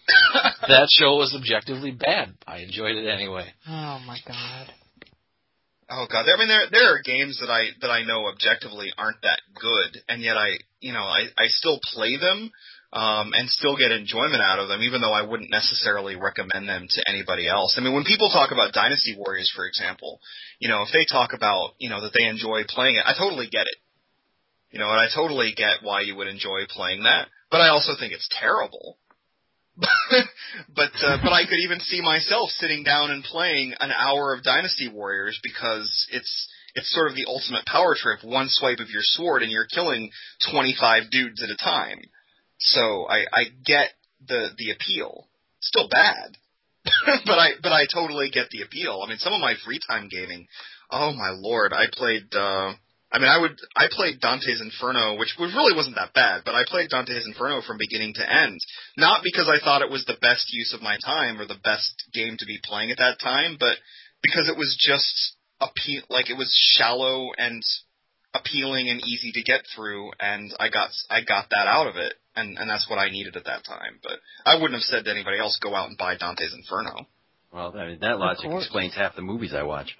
[LAUGHS] that show was objectively bad. I enjoyed it anyway. Oh my god. Oh god, I mean there there are games that I that I know objectively aren't that good, and yet I you know I I still play them um, and still get enjoyment out of them, even though I wouldn't necessarily recommend them to anybody else. I mean, when people talk about Dynasty Warriors, for example, you know if they talk about you know that they enjoy playing it, I totally get it. You know, and I totally get why you would enjoy playing that, but I also think it's terrible. [LAUGHS] but uh, but I could even see myself sitting down and playing an hour of Dynasty Warriors because it's it's sort of the ultimate power trip. One swipe of your sword and you're killing 25 dudes at a time. So I I get the the appeal. Still bad, [LAUGHS] but I but I totally get the appeal. I mean, some of my free time gaming. Oh my lord, I played. uh I mean, I would I played Dante's Inferno, which really wasn't that bad, but I played Dante's Inferno from beginning to end. Not because I thought it was the best use of my time or the best game to be playing at that time, but because it was just appeal like it was shallow and appealing and easy to get through, and I got I got that out of it, and and that's what I needed at that time. But I wouldn't have said to anybody else, go out and buy Dante's Inferno. Well, I mean, that logic explains half the movies I watch.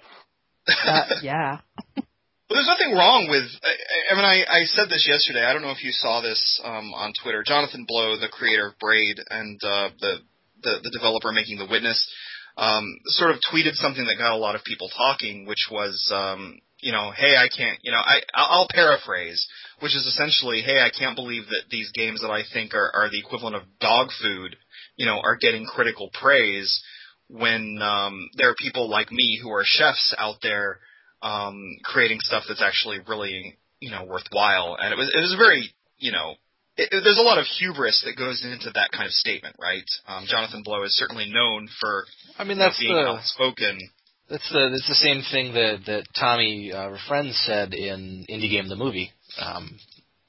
Uh, yeah. Well, there's nothing wrong with. I, I mean, I, I said this yesterday. I don't know if you saw this um, on Twitter. Jonathan Blow, the creator of Braid and uh, the, the the developer making The Witness, um, sort of tweeted something that got a lot of people talking, which was, um, you know, hey, I can't, you know, I I'll I'll paraphrase, which is essentially, hey, I can't believe that these games that I think are are the equivalent of dog food, you know, are getting critical praise when um, there are people like me who are chefs out there um, creating stuff that's actually really you know worthwhile. And it was it was very you know it, it- there's a lot of hubris that goes into that kind of statement, right? Um, Jonathan Blow is certainly known for I mean, you know, that's being the outspoken. That's the that's the same thing that that Tommy uh, Refenes said in Indie Game the movie. Um,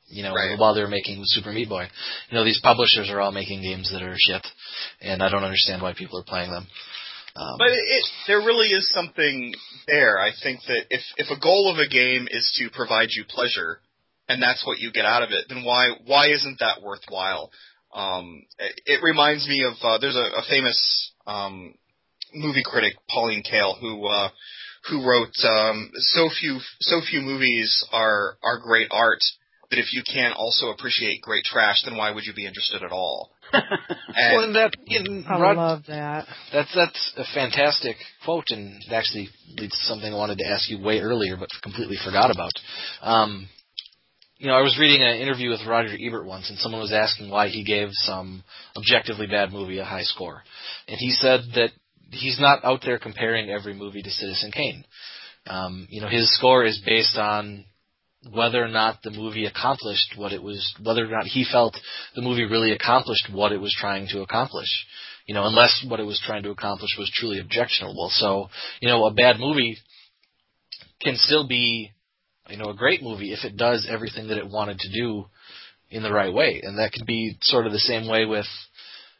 you know, Right. while they were making Super Meat Boy, you know, these publishers are all making games that are shit, and I don't understand why people are playing them. Um, But it, it, there really is something there. I think that if if a goal of a game is to provide you pleasure, and that's what you get out of it, then why why isn't that worthwhile? Um, it, it reminds me of uh, there's a, a famous um, movie critic, Pauline Kael, who uh, who wrote um, so few so few movies are are great art that if you can't also appreciate great trash, then why would you be interested at all? [LAUGHS] well, And and that in I Rod- love that. That's that's a fantastic quote, and it actually leads to something I wanted to ask you way earlier, but completely forgot about. Um, you know, I was reading an interview with Roger Ebert once, and someone was asking why he gave some objectively bad movie a high score, and he said that he's not out there comparing every movie to Citizen Kane. Um, you know, his score is based on whether or not the movie accomplished what it was, whether or not he felt the movie really accomplished what it was trying to accomplish. you know, unless what it was trying to accomplish was truly objectionable. So, you know, a bad movie can still be, you know, a great movie if it does everything that it wanted to do in the right way. And that could be sort of the same way with,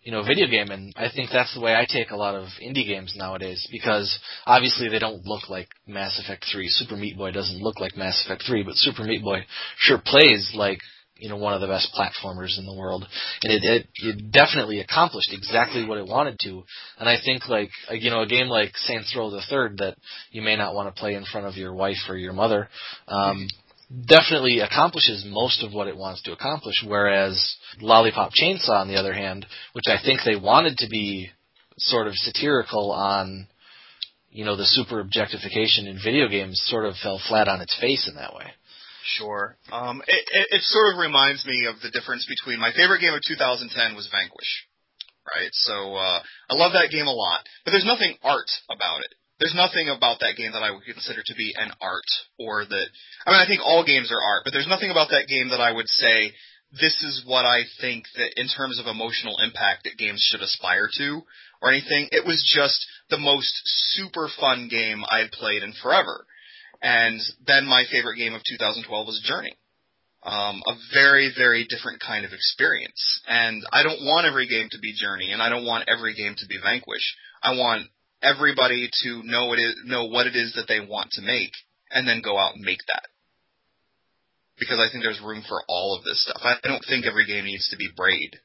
you know, video game. And I think that's the way I take a lot of indie games nowadays because obviously they don't look like Mass Effect 3. Super Meat Boy doesn't look like Mass Effect 3, but Super Meat Boy sure plays like you know one of the best platformers in the world, and it, it it definitely accomplished exactly what it wanted to. And I think like you know a game like Saints Row the Third that you may not want to play in front of your wife or your mother. Um, definitely accomplishes most of what it wants to accomplish. Whereas Lollipop Chainsaw, on the other hand, which I think they wanted to be sort of satirical on, you know, the super objectification in video games, sort of fell flat on its face in that way. Sure. Um, it, it, it sort of reminds me of the difference between my favorite game of 2010 was Vanquish. Right, so uh, I love that game a lot, but there's nothing art about it there's nothing about that game that I would consider to be an art or that I mean I think all games are art, but there's nothing about that game that I would say this is what I think that in terms of emotional impact that games should aspire to or anything. It was just the most super fun game I had played in forever. And then my favorite game of 2012 was Journey. Um, a very, very different kind of experience. And I don't want every game to be Journey, and I don't want every game to be Vanquish. I want everybody to know what it know what it is that they want to make, and then go out and make that. Because I think there's room for all of this stuff. I don't think every game needs to be Braid,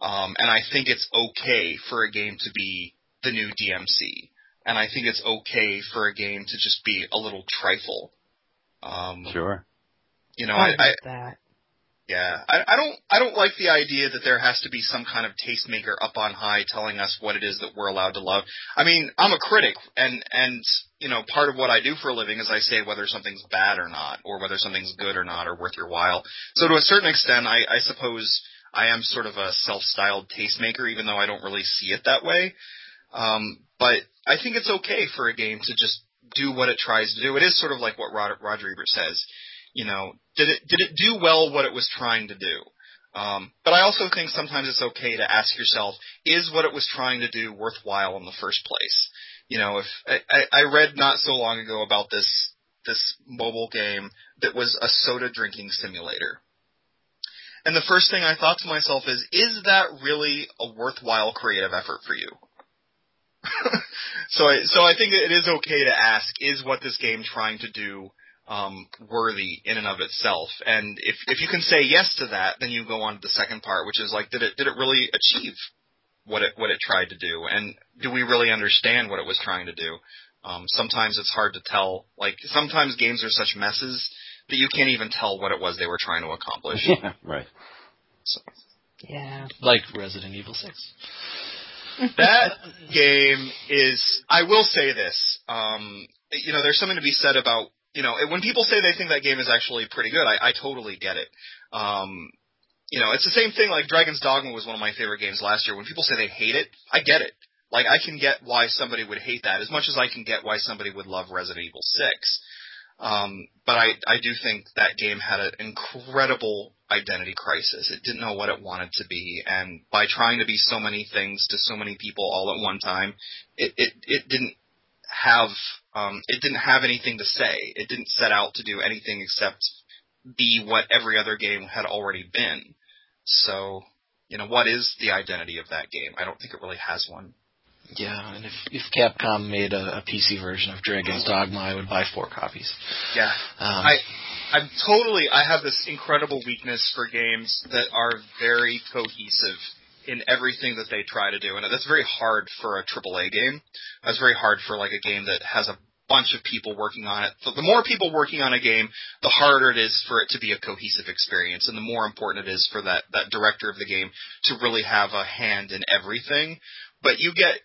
um, and I think it's okay for a game to be the new DMC, and I think it's okay for a game to just be a little trifle. Um, sure. You know, I, I, I that. Yeah, I, I don't. I don't like the idea that there has to be some kind of tastemaker up on high telling us what it is that we're allowed to love. I mean, I'm a critic, and and you know, part of what I do for a living is I say whether something's bad or not, or whether something's good or not, or worth your while. So to a certain extent, I, I suppose I am sort of a self-styled tastemaker, even though I don't really see it that way. Um, but I think it's okay for a game to just do what it tries to do. It is sort of like what Roger, Roger Ebert says you know, did it did it do well what it was trying to do? Um, but I also think sometimes it's okay to ask yourself, is what it was trying to do worthwhile in the first place? You know, if I, I read not so long ago about this this mobile game that was a soda drinking simulator. And the first thing I thought to myself is, is that really a worthwhile creative effort for you? [LAUGHS] so I, so I think it is okay to ask, is what this game trying to do um, worthy in and of itself. And if if you can say yes to that, then you go on to the second part, which is like, did it did it really achieve what it what it tried to do, and do we really understand what it was trying to do? Um, sometimes it's hard to tell. Like sometimes games are such messes that you can't even tell what it was they were trying to accomplish. [LAUGHS] Yeah, right. So. Yeah. Like Resident Evil Six. [LAUGHS] that game is. I will say this. Um, you know, there's something to be said about you know, when people say they think that game is actually pretty good, I, I totally get it. Um, you know, it's the same thing like Dragon's Dogma was one of my favorite games last year. When people say they hate it, I get it. Like I can get why somebody would hate that as much as I can get why somebody would love Resident Evil 6. Um, but I, I do think that game had an incredible identity crisis. It didn't know what it wanted to be, and by trying to be so many things to so many people all at one time, it, it, it didn't have um, it didn't have anything to say. It didn't set out to do anything except be what every other game had already been. So, you know, what is the identity of that game? I don't think it really has one. Yeah, and if if Capcom made a, a PC version of Dragon's Dogma, I would buy four copies. Yeah, um, I I'm totally I have this incredible weakness for games that are very cohesive in everything that they try to do, and that's very hard for a AAA game. That's very hard for like a game that has a bunch of people working on it. So the more people working on a game, the harder it is for it to be a cohesive experience, and the more important it is for that that director of the game to really have a hand in everything. But you get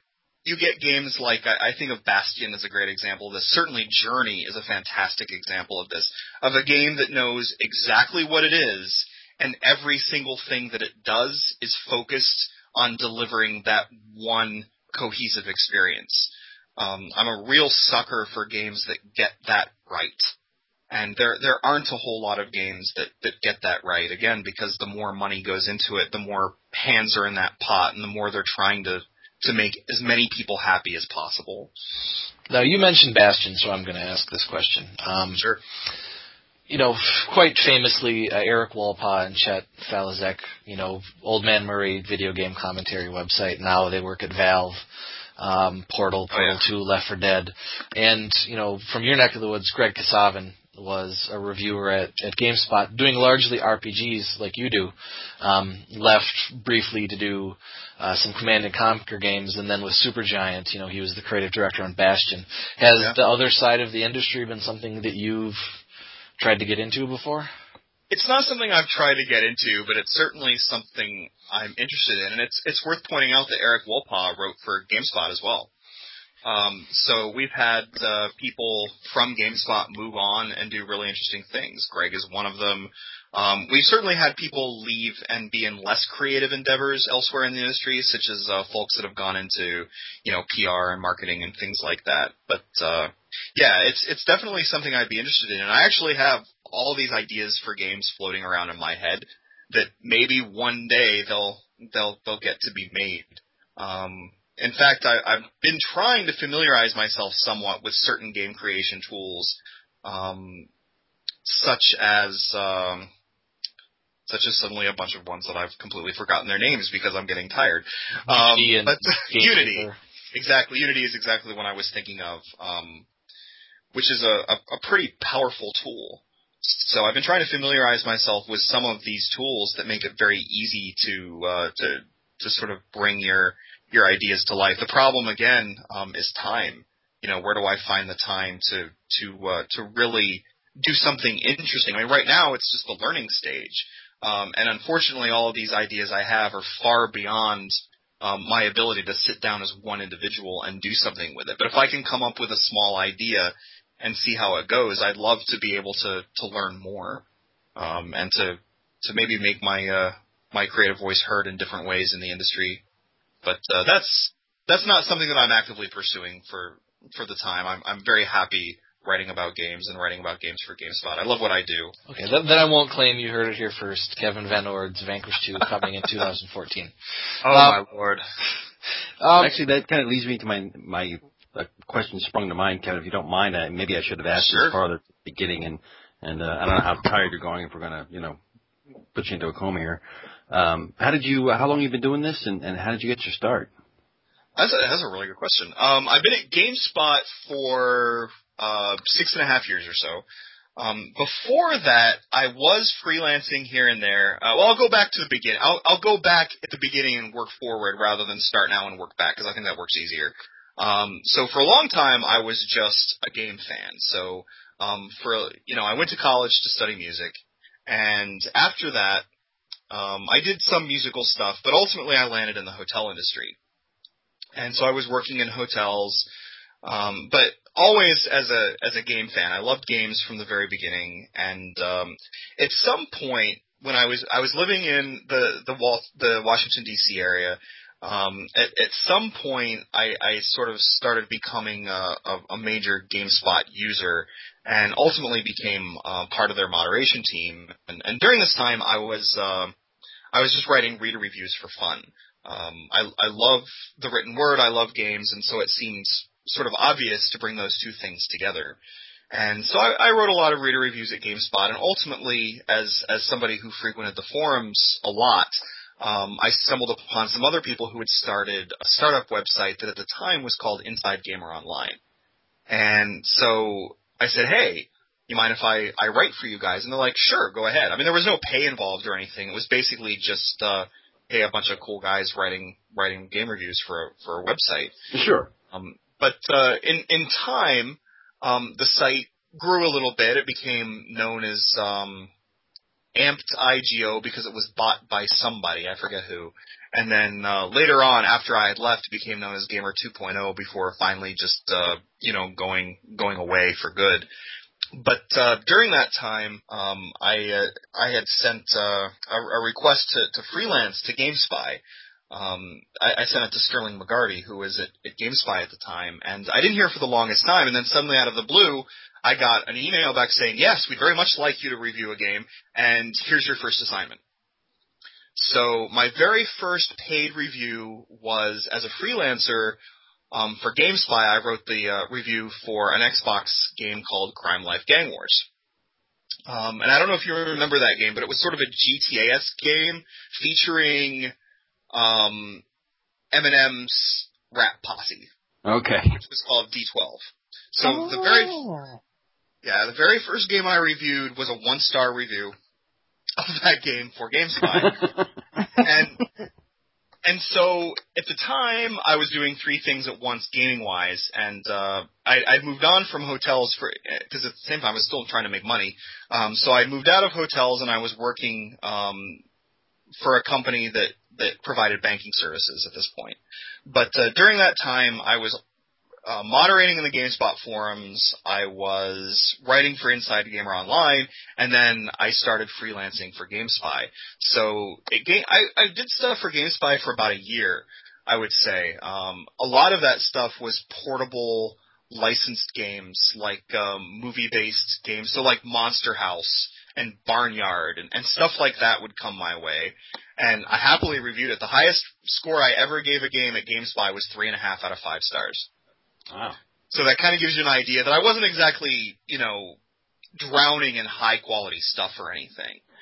you get games like I, I think of Bastion as a great example of this. Certainly Journey is a fantastic example of this. Of a game that knows exactly what it is and every single thing that it does is focused on delivering that one cohesive experience. Um, I'm a real sucker for games that get that right. And there there aren't a whole lot of games that, that get that right. Again, because the more money goes into it, the more hands are in that pot, and the more they're trying to to make as many people happy as possible. Now you mentioned Bastion, so I'm going to ask this question. Um, Sure. You know, quite famously, uh, Erik Wolpaw and Chet Faliszek, you know, Old Man Murray video game commentary website. Now they work at Valve, um, Portal, Oh, Portal yeah. 2, Left 4 Dead. And, you know, from your neck of the woods, Greg Kasavin was a reviewer at, at GameSpot doing largely RPGs like you do. Um, left briefly to do uh, some Command and Conquer games, and then with Supergiant, you know, he was the creative director on Bastion. Has Yeah. the other side of the industry been something that you've tried to get into before? It's not something I've tried to get into, but it's certainly something I'm interested in, and it's it's worth pointing out that Erik Wolpaw wrote for GameSpot as well. Um, so we've had uh, people from GameSpot move on and do really interesting things. Greg is one of them. Um, we've certainly had people leave and be in less creative endeavors elsewhere in the industry, such as uh, folks that have gone into, you know, PR and marketing and things like that. But uh, yeah, it's it's definitely something I'd be interested in, and I actually have all these ideas for games floating around in my head that maybe one day they'll they'll they'll get to be made. Um, in fact, I, I've been trying to familiarize myself somewhat with certain game creation tools, um, such as um, such as suddenly a bunch of ones that I've completely forgotten their names because I'm getting tired. Um, [LAUGHS] Unity but Unity, exactly. Unity is exactly what I was thinking of, um, which is a, a, a pretty powerful tool. So I've been trying to familiarize myself with some of these tools that make it very easy to uh, to to sort of bring your your ideas to life. The problem again um, is time. You know, where do I find the time to to uh, to really do something interesting? I mean, right now it's just the learning stage, um, and unfortunately, all of these ideas I have are far beyond um, my ability to sit down as one individual and do something with it. But if I can come up with a small idea and see how it goes, I'd love to be able to to learn more um, and to to maybe make my uh, my creative voice heard in different ways in the industry. But uh, that's that's not something that I'm actively pursuing for for the time. I'm I'm very happy writing about games and writing about games for GameSpot. I love what I do. Okay, th- then I won't claim you heard it here first. Kevin VanOrd's Vanquish 2 coming in 2014. [LAUGHS] Oh Um, my lord! Um, Actually, that kind of leads me to my my uh, question sprung to mind, Kevin. If you don't mind, uh, maybe I should have asked Sure. this farther at the beginning, and and uh, I don't know how tired you're going. If we're gonna, you know, put you into a coma here. Um, how did you? How long you been doing this, and, and how did you get your start? That's a, that's a really good question. Um, I've been at GameSpot for uh, six and a half years or so. Um, before that, I was freelancing here and there. Uh, well, I'll go back to the beginning. I'll, I'll go back at the beginning and work forward rather than start now and work back because I think that works easier. Um, so for a long time, I was just a game fan. So um, for you know, I went to college to study music, and after that, um, I did some musical stuff, but ultimately I landed in the hotel industry and so I was working in hotels, um, but always as a as a game fan. I loved games from the very beginning, and um, at some point when I was I was living in the the Wal- the Washington D.C. area. Um, at, at some point, I, I sort of started becoming a, a, a major GameSpot user, and ultimately became uh, part of their moderation team. And, and during this time, I was um I was just writing reader reviews for fun. Um, I, I love the written word. I love games, and so it seems sort of obvious to bring those two things together. And so I, I wrote a lot of reader reviews at GameSpot, and ultimately, as as somebody who frequented the forums a lot, um, I stumbled upon some other people who had started a startup website that at the time was called Inside Gamer Online. And so I said, hey, you mind if I, I write for you guys? And they're like, sure, go ahead. I mean, there was no pay involved or anything. It was basically just, uh, hey, a bunch of cool guys writing, writing game reviews for a, for a website. Sure. Um, but, uh, in, in time, um, the site grew a little bit. It became known as, um, Amped IGO because it was bought by somebody. I forget who. And then, uh, later on, after I had left, became known as Gamer 2.0 before finally just, uh, you know, going, going away for good but uh, during that time, um, I uh, I had sent uh, a, a request to, to freelance to GameSpy. Um, I, I sent it to Sterling McGarvey, who was at, at GameSpy at the time, and I didn't hear for the longest time. And then suddenly, out of the blue, I got an email back saying, "Yes, we'd very much like you to review a game, and here's your first assignment." So my very first paid review was as a freelancer um, for GameSpy. I wrote the uh, review for an Xbox game called Crime Life Gang Wars. Um, and I don't know if you remember that game, but it was sort of a GTA-esque game featuring um, Eminem's rap posse. Okay. Which was called D12. So oh. the very yeah, the very first game I reviewed was a one star review of that game for GameSpy. [LAUGHS] and and so at the time I was doing three things at once gaming wise and uh I I'd moved on from hotels for because at the same time I was still trying to make money. Um so I moved out of hotels and I was working um for a company that that provided banking services at this point. But uh, during that time I was uh, moderating in the GameSpot forums. I was writing for Inside Gamer Online, and then I started freelancing for GameSpy. So it, I, I did stuff for GameSpy for about a year, I would say. Um, a lot of that stuff was portable licensed games, like um, movie-based games, so like Monster House and Barnyard and, and stuff like that would come my way. And I happily reviewed it. The highest score I ever gave a game at GameSpy was three and a half out of five stars. Wow. So that kind of gives you an idea that I wasn't exactly, you know, drowning in high quality stuff or anything. [LAUGHS]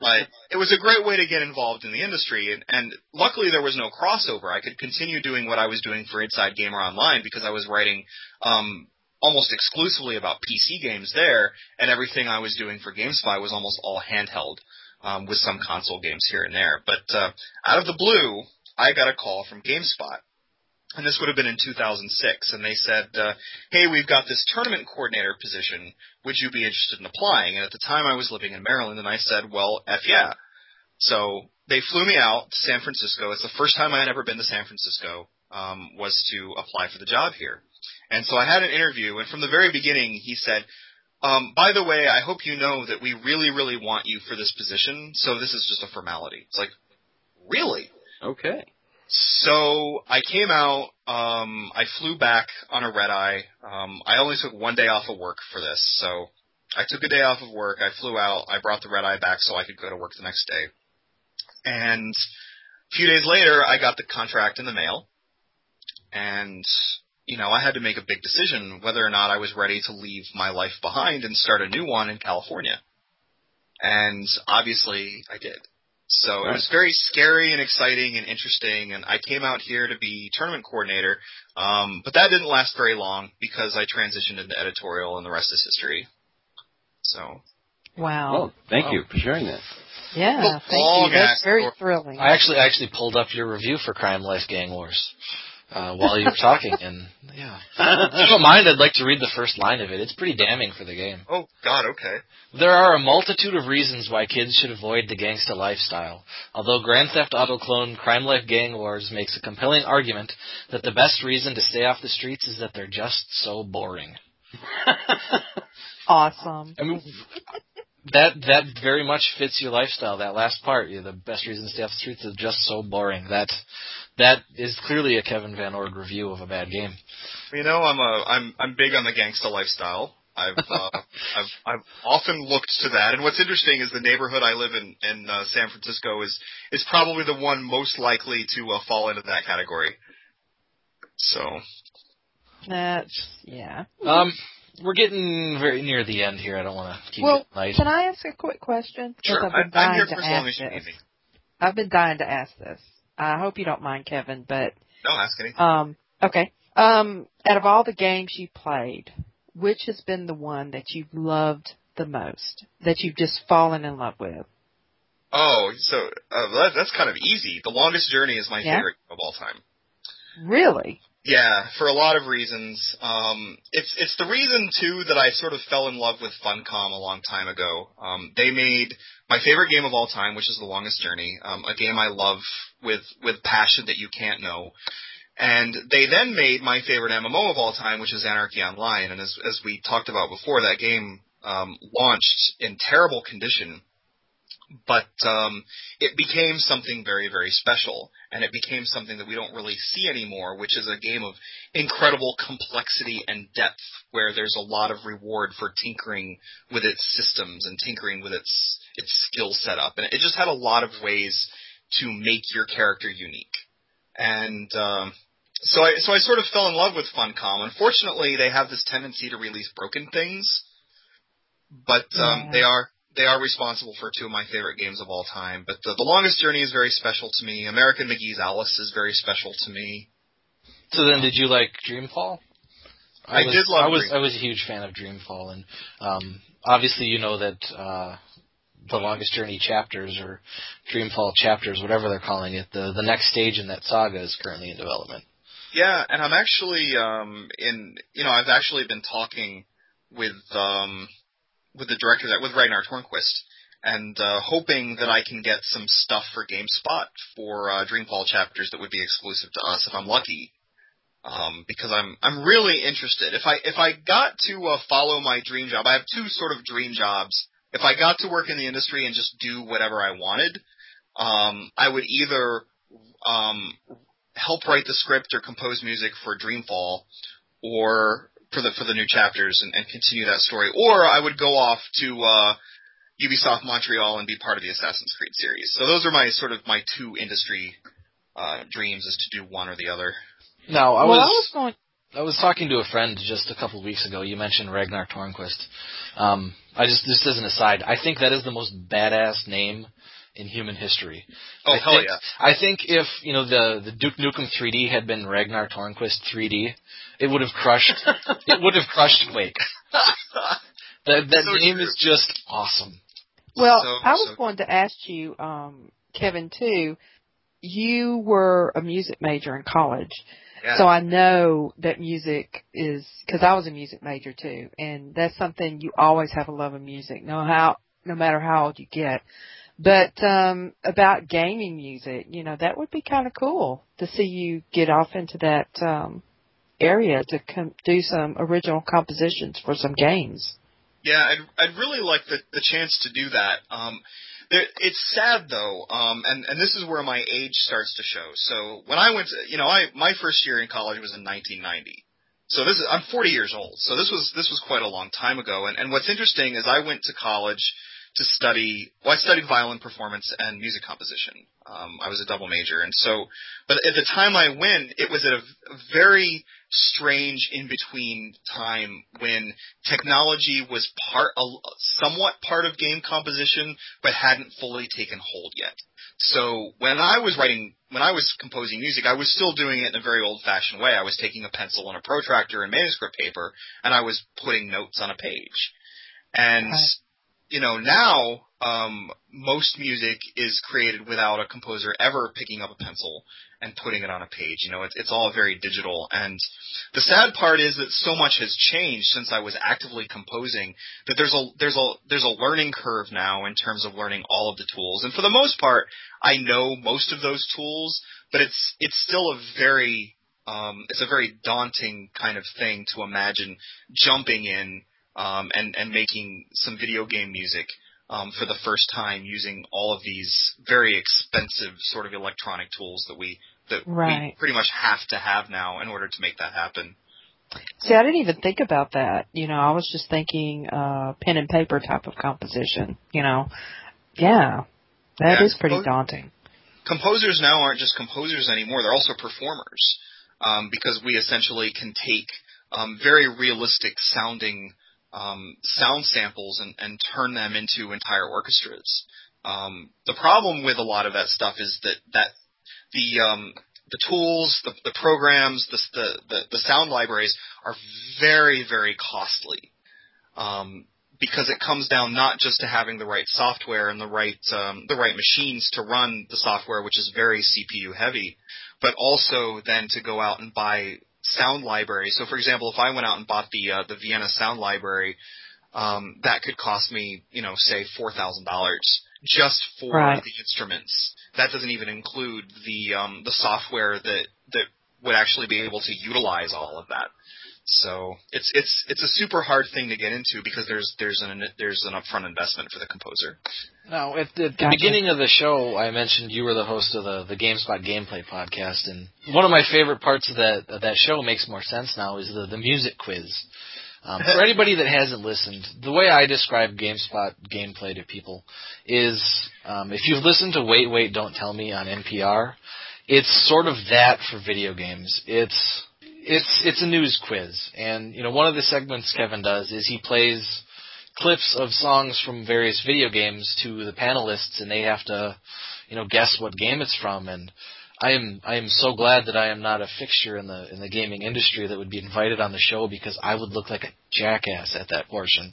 but it was a great way to get involved in the industry, and, and luckily there was no crossover. I could continue doing what I was doing for Inside Gamer Online because I was writing um, almost exclusively about PC games there, and everything I was doing for GameSpy was almost all handheld, um, with some console games here and there. But uh, out of the blue, I got a call from GameSpot and this would have been in 2006, and they said, uh, "Hey, we've got this tournament coordinator position. Would you be interested in applying?" And at the time, I was living in Maryland, and I said, "Well, f yeah." So they flew me out to San Francisco. It's the first time I had ever been to San Francisco. Um, was to apply for the job here, and so I had an interview. And from the very beginning, he said, um, "By the way, I hope you know that we really, really want you for this position. So this is just a formality." It's like, really? Okay. So I came out. Um, I flew back on a red eye. Um, I only took one day off of work for this, so I took a day off of work. I flew out. I brought the red eye back so I could go to work the next day. And a few days later, I got the contract in the mail, and you know I had to make a big decision whether or not I was ready to leave my life behind and start a new one in California. And obviously, I did. So it was very scary and exciting and interesting. And I came out here to be tournament coordinator, um, but that didn't last very long because I transitioned into editorial, and the rest is history. So. Wow. Well, thank wow. you for sharing that. Yeah, thank you. That's very thrilling. I actually actually pulled up your review for Crime Life Gang Wars uh, while you were talking, [LAUGHS] and yeah, if you don't mind, I'd like to read the first line of it. It's pretty damning for the game. Oh God, okay. There are a multitude of reasons why kids should avoid the gangsta lifestyle. Although Grand Theft Auto clone Crime Life Gang Wars makes a compelling argument that the best reason to stay off the streets is that they're just so boring. [LAUGHS] awesome. I mean, that that very much fits your lifestyle. That last part, you know, the best reason to stay off the streets is just so boring. That that is clearly a Kevin VanOrd review of a bad game. You know, I'm a I'm I'm big on the gangsta lifestyle. I've uh, [LAUGHS] I've I've often looked to that, and what's interesting is the neighborhood I live in in uh, San Francisco is is probably the one most likely to uh, fall into that category. So that's yeah. Um, we're getting very near the end here. I don't want to keep well, it nice. Can I ask a quick question? Sure, I've been I'm, I'm here to for as ask long as you this. need me. I've been dying to ask this. I hope you don't mind, Kevin, but Don't ask anything. um, okay. Um, out of all the games you played, which has been the one that you've loved the most, that you've just fallen in love with? Oh, so uh, that, that's kind of easy. The Longest Journey is my Yeah? favorite of all time. Really? Yeah, for a lot of reasons. Um, it's it's the reason too that I sort of fell in love with Funcom a long time ago. Um, they made my favorite game of all time, which is The Longest Journey, um, a game I love with with passion that you can't know. And they then made my favorite MMO of all time, which is Anarchy Online. And as as we talked about before, that game um, launched in terrible condition but um, it became something very, very special, and it became something that we don't really see anymore, which is a game of incredible complexity and depth, where there's a lot of reward for tinkering with its systems and tinkering with its its skill setup, and it just had a lot of ways to make your character unique. And um, so I so I sort of fell in love with Funcom. Unfortunately, they have this tendency to release broken things, but um, Yeah. they are they are responsible for two of my favorite games of all time. But the, the Longest Journey is very special to me. American McGee's Alice is very special to me. So then, did you like Dreamfall? I was, did love I was Dreamfall. I was a huge fan of Dreamfall, and um, obviously you know that uh, the longest journey chapters or Dreamfall chapters, whatever they're calling it, the the next stage in that saga is currently in development. Yeah, and I'm actually um in you know I've actually been talking with um with the director that with Ragnar Tornquist and uh, hoping that I can get some stuff for GameSpot for uh, Dreamfall chapters that would be exclusive to us if I'm lucky. Um, because I'm I'm really interested. If I if I got to uh, follow my dream job, I have two sort of dream jobs. If I got to work in the industry and just do whatever I wanted, um, I would either um, help write the script or compose music for Dreamfall, or for the for the new chapters and, and continue that story, or I would go off to uh, Ubisoft Montreal and be part of the Assassin's Creed series. So those are my sort of my two industry uh, dreams is to do one or the other. Now I well, was I was going. I was talking to a friend just a couple of weeks ago. You mentioned Ragnar Tornquist. Um, I just just as an aside, I think that is the most badass name in human history. Oh I hell think, yeah! I think if you know the the Duke Nukem 3D had been Ragnar Tornquist 3D, it would have crushed. [LAUGHS] it would have crushed Quake. [LAUGHS] That that So name true. is just awesome. Well, So- I was so- going to ask you, um, Kevin, too. You were a music major in college, yeah. so I know that music is because I was a music major too, and that's something you always have a love of music, no how no matter how old you get. But um about gaming music, you know, that would be kind of cool to see you get off into that um area to com- do some original compositions for some games. Yeah, I'd I'd really like the the chance to do that. Um, there, it's sad though, um, and and this is where my age starts to show. So when I went, to, you know, I my first year in college was in 1990. So this is I'm 40 years old. So this was this was quite a long time ago. And and what's interesting is I went to college to study. Well, I studied violin performance and music composition. Um, I was a double major, and so, but at the time I went, it was at a very strange in between time when technology was part, a, somewhat part of game composition, but hadn't fully taken hold yet. So when I was writing, when I was composing music, I was still doing it in a very old-fashioned way. I was taking a pencil and a protractor and manuscript paper, and I was putting notes on a page. And Right. you know now, um, most music is created without a composer ever picking up a pencil and putting it on a page. You know, it's it's all very digital. And the sad part is that so much has changed since I was actively composing that there's a there's a there's a learning curve now in terms of learning all of the tools. And for the most part, I know most of those tools, but it's it's still a very um, it's a very daunting kind of thing to imagine jumping in um, and and making some video game music um, for the first time using all of these very expensive sort of electronic tools that we that we pretty much have to have now in order to make that happen. See, I didn't even think about that. You know, I was just thinking uh pen and paper type of composition, you know. Yeah. that is Yeah, pretty compos- daunting. composers now aren't just composers anymore; they're also performers um, because we essentially can take um, very realistic sounding um, sound samples and, and turn them into entire orchestras. Um, the problem with a lot of that stuff is that that the um, the tools, the, the programs, the, the the sound libraries are very very costly. Um, because it comes down not just to having the right software and the right um, the right machines to run the software, which is very CPU heavy, but also then to go out and buy sound library. So, for example, if I went out and bought the uh, the Vienna sound library, um, that could cost me, you know, say four thousand dollars just for Right. the instruments. That doesn't even include the um, the software that that would actually be able to utilize all of that. So it's it's it's a super hard thing to get into because there's there's an there's an upfront investment for the composer. Now, at the, the Gotcha. beginning of the show, I mentioned you were the host of the the GameSpot Gameplay podcast, and one of my favorite parts of that of that show makes more sense now is the the music quiz. Um, for anybody that hasn't listened, the way I describe GameSpot gameplay to people is um, if you've listened to Wait, Wait, Don't Tell Me on NPR, it's sort of that for video games. It's it's it's a news quiz, and you know one of the segments Kevin does is he plays clips of songs from various video games to the panelists, and they have to you know guess what game it's from, and I am I am so glad that I am not a fixture in the in the gaming industry that would be invited on the show because I would look like a jackass at that portion.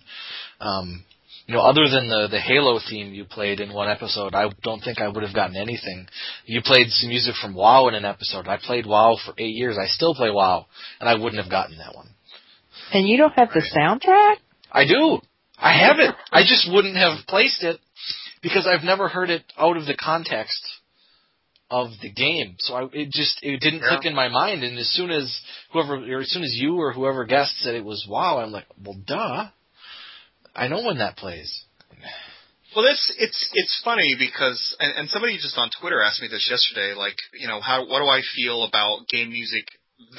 Um, you know, other than the the Halo theme you played in one episode, I don't think I would have gotten anything. You played some music from WoW in an episode. I played WoW for eight years. I still play WoW, and I wouldn't have gotten that one. And you don't have the soundtrack? I do. I have it. I just wouldn't have placed it because I've never heard it out of the context of the game. So I, it just it didn't Yeah. click in my mind. And as soon as whoever, or as soon as you or whoever guessed said it was WoW, I'm like, well, duh. I know when that plays. Well, it's it's it's funny because and, and somebody just on Twitter asked me this yesterday. Like, you know, how what do I feel about game music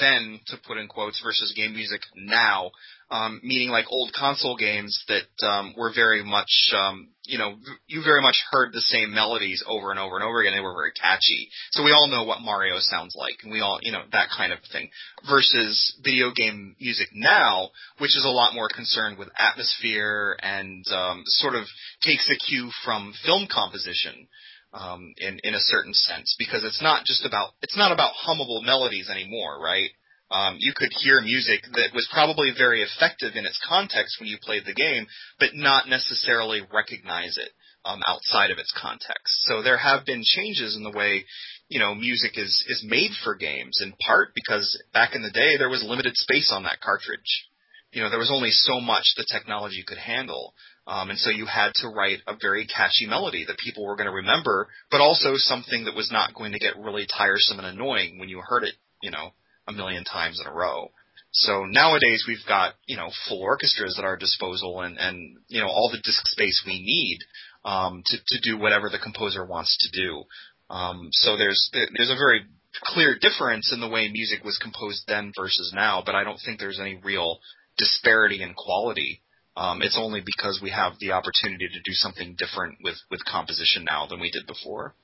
then to put in quotes versus game music now? Um, meaning like old console games that um, were very much, um, you know, you very much heard the same melodies over and over and over again. They were very catchy, so we all know what Mario sounds like, and we all, you know, that kind of thing. Versus video game music now, which is a lot more concerned with atmosphere and um, sort of takes a cue from film composition um, in in a certain sense because it's not just about it's not about hummable melodies anymore, right? Um, you could hear music that was probably very effective in its context when you played the game, but not necessarily recognize it um, outside of its context. So there have been changes in the way you know music is is made for games, in part because back in the day there was limited space on that cartridge. You know there was only so much the technology could handle. Um, and so you had to write a very catchy melody that people were going to remember, but also something that was not going to get really tiresome and annoying when you heard it, you know, a million times in a row. So nowadays we've got, you know, full orchestras at our disposal and, and you know, all the disk space we need um, to, to do whatever the composer wants to do. Um, so there's there's a very clear difference in the way music was composed then versus now, but I don't think there's any real disparity in quality. Um, it's only because we have the opportunity to do something different with, with composition now than we did before.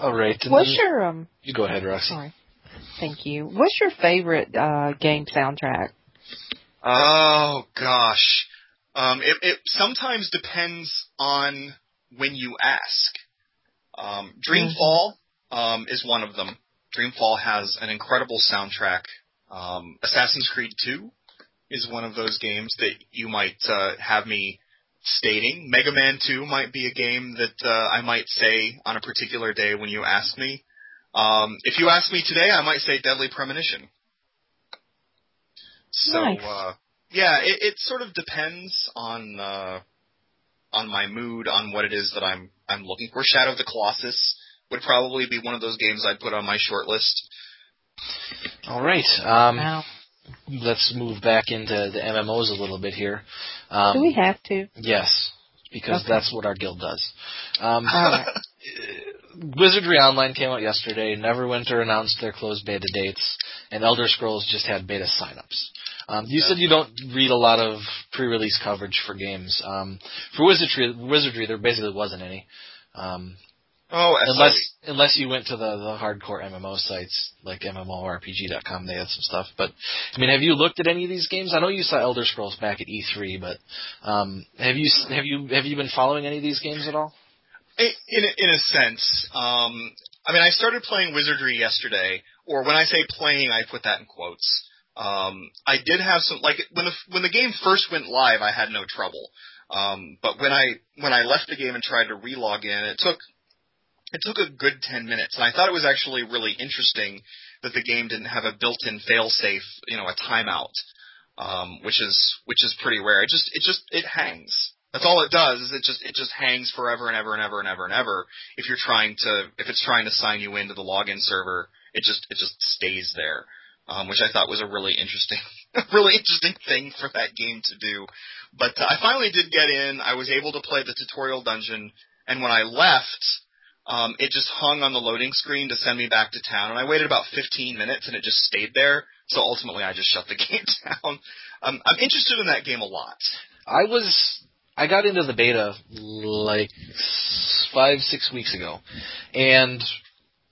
All right. and What's then- your um? You go ahead, Roxy. Sorry. Thank you. What's your favorite uh game soundtrack? Oh gosh, um, it, it sometimes depends on when you ask. Um, Dreamfall um, is one of them. Dreamfall has an incredible soundtrack. Um, Assassin's Creed 2 is one of those games that you might uh, have me stating. Mega Man 2 might be a game that uh, I might say on a particular day when you ask me. Um, if you ask me today, I might say Deadly Premonition. So Nice. uh, yeah, it, it sort of depends on uh, on my mood, on what it is that I'm I'm looking for. Shadow of the Colossus would probably be one of those games I'd put on my short list. All right. Um, Wow. let's move back into the MMOs a little bit here. Um, Do we have to? Yes, because Okay. that's what our guild does. Um, All right. [LAUGHS] Wizardry Online came out yesterday. Neverwinter announced their closed beta dates, and Elder Scrolls just had beta signups. Um, you said you don't read a lot of pre-release coverage for games. Um, for Wizardry, Wizardry, there basically wasn't any, um, Oh, unless unless you went to the, the hardcore MMO sites like MMORPG.com. They had some stuff. But I mean, have you looked at any of these games? I know you saw Elder Scrolls back at E3, but um, have you have you have you been following any of these games at all? In in a, sense, um, I mean, I started playing Wizardry yesterday, or when I say playing, I put that in quotes. Um, I did have some like when the when the game first went live, I had no trouble. Um, but when I when I left the game and tried to relog in, it took it took a good ten minutes, and I thought it was actually really interesting that the game didn't have a built-in fail-safe, you know, a timeout, um, which is which is pretty rare. It just it just it hangs. That's all it does. Is it just it just hangs forever and ever and ever and ever and ever. If you're trying to if it's trying to sign you into the login server, it just it just stays there, um, which I thought was a really interesting [LAUGHS] really interesting thing for that game to do. But uh, I finally did get in. I was able to play the tutorial dungeon, and when I left, um, it just hung on the loading screen to send me back to town. And I waited about 15 minutes, and it just stayed there. so ultimately I just shut the [LAUGHS] game down. Um, I'm interested in that game a lot. I was I got into the beta like five six weeks ago, and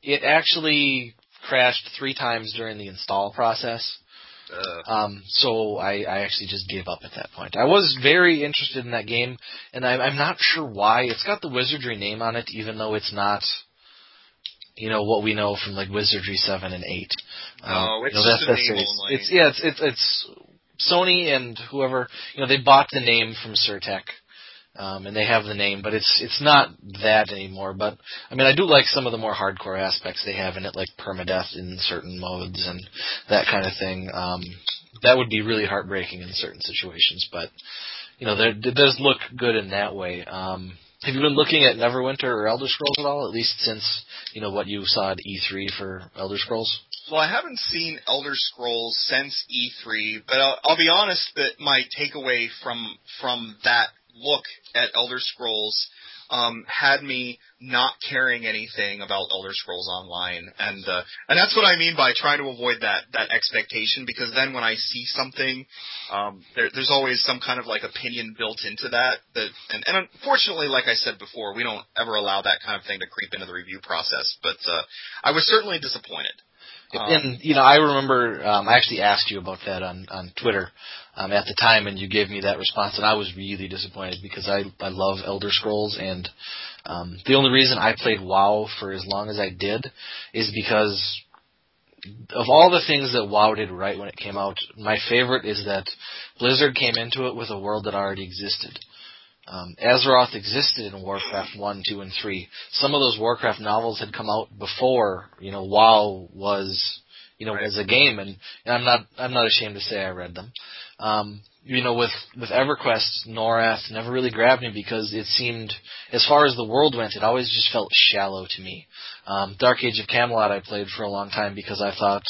it actually crashed three times during the install process. Uh, Um, so I, I actually just gave up at that point. I was very interested in that game, and I, I'm not sure why. It's got the Wizardry name on it, even though it's not, you know, what we know from like Wizardry seven and eight. Um, Oh, it's you know, just a name series. only. It's yeah, it's it's it's Sony and whoever you know they bought the name from Sir-Tech. Um, and they have the name, but it's it's not that anymore. But I mean, I do like some of the more hardcore aspects they have in it, like permadeath in certain modes and that kind of thing. Um, that would be really heartbreaking in certain situations, but you know, there, it does look good in that way. Um, have you been looking at Neverwinter or Elder Scrolls at all? At least since you know what you saw at E3 for Elder Scrolls. Well, I haven't seen Elder Scrolls since E3, but I'll, I'll be honest that my takeaway from from that look at Elder Scrolls um, had me not caring anything about Elder Scrolls Online, and uh, and that's what I mean by trying to avoid that that expectation because then when I see something, um, there, there's always some kind of like opinion built into that that and, and unfortunately, like I said before, we don't ever allow that kind of thing to creep into the review process. But uh, I was certainly disappointed. Um, and you know, I remember um, I actually asked you about that on on Twitter um, at the time, and you gave me that response, and I was really disappointed because I I love Elder Scrolls, and um, the only reason I played WoW for as long as I did is because of all the things that WoW did right when it came out, my favorite is that Blizzard came into it with a world that already existed. Um, Azeroth existed in Warcraft 1, 2, and 3. Some of those Warcraft novels had come out before, you know, WoW was, you know, Right. was a game, and, and I'm not, I'm not ashamed to say I read them. Um, you know, with, with EverQuest, Norrath never really grabbed me because it seemed, as far as the world went, it always just felt shallow to me. Um, Dark Age of Camelot I played for a long time because I thought,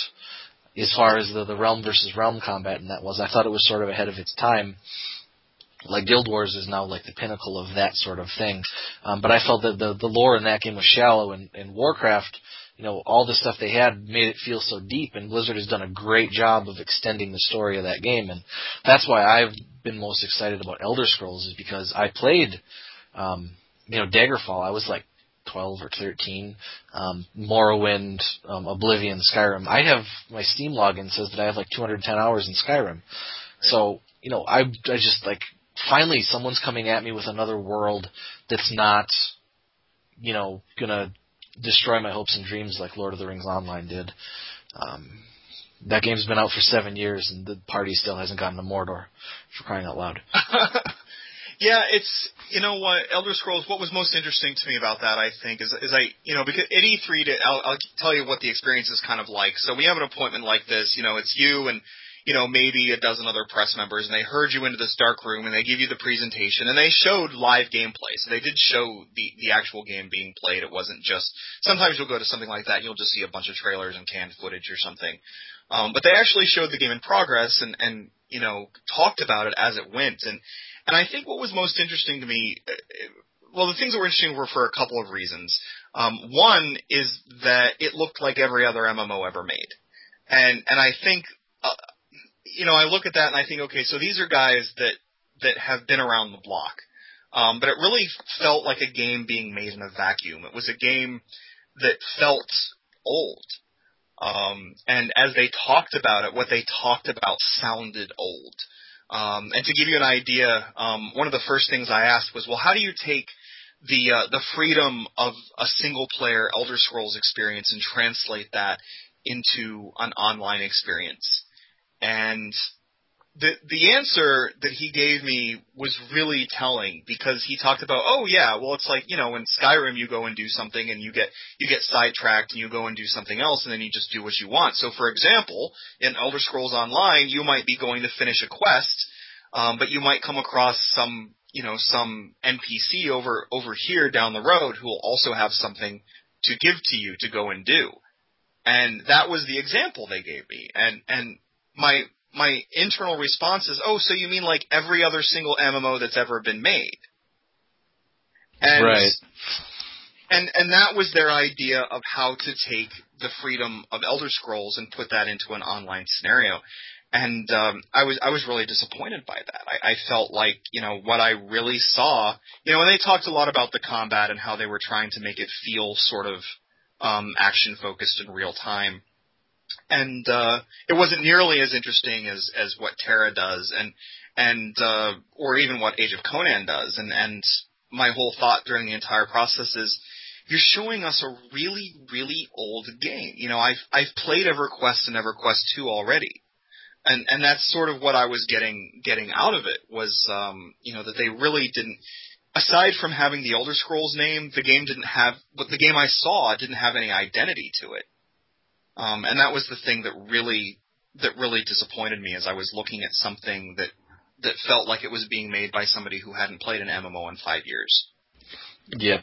as far as the, the realm versus realm combat and that was, I thought it was sort of ahead of its time like Guild Wars is now like the pinnacle of that sort of thing. Um, but I felt that the the lore in that game was shallow, and, and Warcraft, you know, all the stuff they had made it feel so deep. And Blizzard has done a great job of extending the story of that game, and that's why I've been most excited about Elder Scrolls is because I played, um, you know, Daggerfall. I was like 12 or 13. Um, Morrowind, um, Oblivion, Skyrim. I have my Steam login says that I have like 210 hours in Skyrim. So you know, I I just like finally someone's coming at me with another world that's not, you know, gonna destroy my hopes and dreams like Lord of the Rings Online did. Um, that game's been out for seven years and the party still hasn't gotten to Mordor for crying out loud. [LAUGHS] yeah, it's you know what Elder Scrolls. What was most interesting to me about that, I think, is is I you know because at E3, to, I'll, I'll tell you what the experience is kind of like. So we have an appointment like this. You know, it's you and you know maybe a dozen other press members, and they herd you into this dark room and they give you the presentation and they showed live gameplay. So they did show the the actual game being played. It wasn't just sometimes you'll go to something like that, and you'll just see a bunch of trailers and canned footage or something. Um, but they actually showed the game in progress and and you know talked about it as it went and and I think what was most interesting to me, uh, well, the things that were interesting were for a couple of reasons. Um, one is that it looked like every other MMO ever made, and and I think, uh, you know, I look at that and I think, okay, so these are guys that that have been around the block, um, but it really felt like a game being made in a vacuum. It was a game that felt old. Um, and as they talked about it, what they talked about sounded old. Um, and to give you an idea, um, one of the first things I asked was, well, how do you take the uh, the freedom of a single player Elder Scrolls experience and translate that into an online experience? And the the answer that he gave me was really telling because he talked about, oh yeah, well it's like you know in Skyrim you go and do something and you get you get sidetracked and you go and do something else and then you just do what you want. So for example, in Elder Scrolls Online, you might be going to finish a quest, um, but you might come across some you know some NPC over over here down the road who will also have something to give to you to go and do. And that was the example they gave me. And and my my internal response is, oh, so you mean like every other single MMO that's ever been made? And Right. and and that was their idea of how to take the freedom of Elder Scrolls and put that into an online scenario. And um, I was I was really disappointed by that. I, I felt like you know what I really saw. You know, and they talked a lot about the combat and how they were trying to make it feel sort of um, action focused in real time. And uh, it wasn't nearly as interesting as as what TERA does, and and uh, or even what Age of Conan does. And and my whole thought during the entire process is you're showing us a really, really old game. You know, I've I've played EverQuest and EverQuest two already, and and that's sort of what I was getting getting out of it was um, you know that they really didn't. Aside from having the Elder Scrolls name, the game didn't have. But the game I saw didn't have any identity to it, um, and that was the thing that really that really disappointed me as I was looking at something that that felt like it was being made by somebody who hadn't played an MMO in five years. Yep.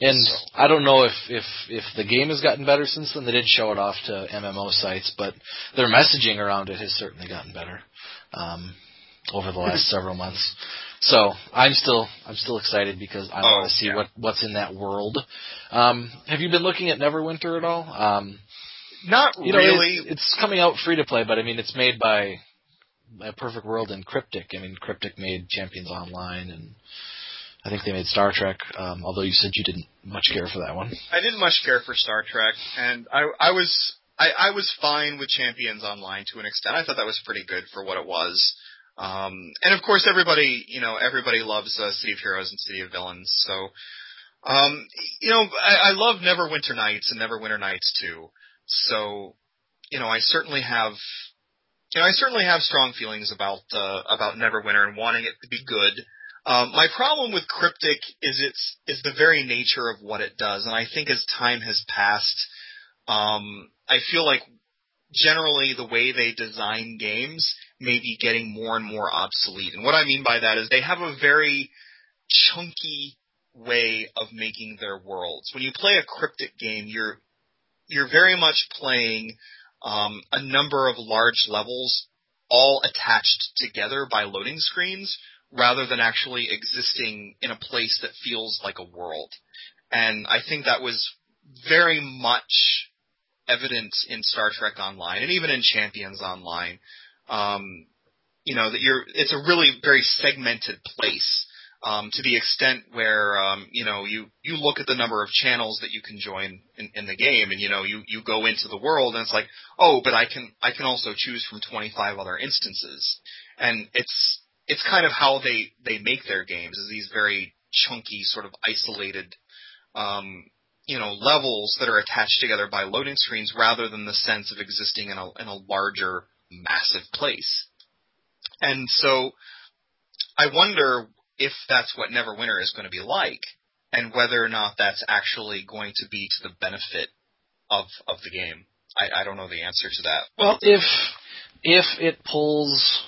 And so. I don't know if, if if the game has gotten better since then. They did show it off to MMO sites, but their messaging around it has certainly gotten better um, over the last [LAUGHS] several months. So I'm still I'm still excited because I oh, want to see yeah. what what's in that world. Um, have you been looking at Neverwinter at all? Um, Not you know, really. It's, it's coming out free to play, but I mean it's made by a Perfect World and Cryptic. I mean Cryptic made Champions Online and I think they made Star Trek, um, although you said you didn't much care for that one. I didn't much care for Star Trek, and I, I was I, I was fine with Champions Online to an extent. I thought that was pretty good for what it was. Um, and of course, everybody you know everybody loves uh, City of Heroes and City of Villains. So, um, you know, I, I love Neverwinter Nights and Neverwinter Nights too. So, you know, I certainly have you know, I certainly have strong feelings about uh, about Neverwinter and wanting it to be good. Um, my problem with Cryptic is its is the very nature of what it does, and I think as time has passed, um, I feel like generally the way they design games may be getting more and more obsolete. And what I mean by that is they have a very chunky way of making their worlds. When you play a Cryptic game, you're you're very much playing um, a number of large levels all attached together by loading screens rather than actually existing in a place that feels like a world. And I think that was very much evident in Star Trek Online and even in Champions Online. Um, you know that you're it's a really very segmented place um, to the extent where um, you know you you look at the number of channels that you can join in, in the game, and you know you you go into the world, and it's like, oh, but I can I can also choose from 25 other instances, and it's it's kind of how they they make their games is these very chunky sort of isolated um, you know levels that are attached together by loading screens rather than the sense of existing in a in a larger massive place. And so I wonder if that's what Neverwinter is going to be like and whether or not that's actually going to be to the benefit of of the game. I, I don't know the answer to that. Well, if if it pulls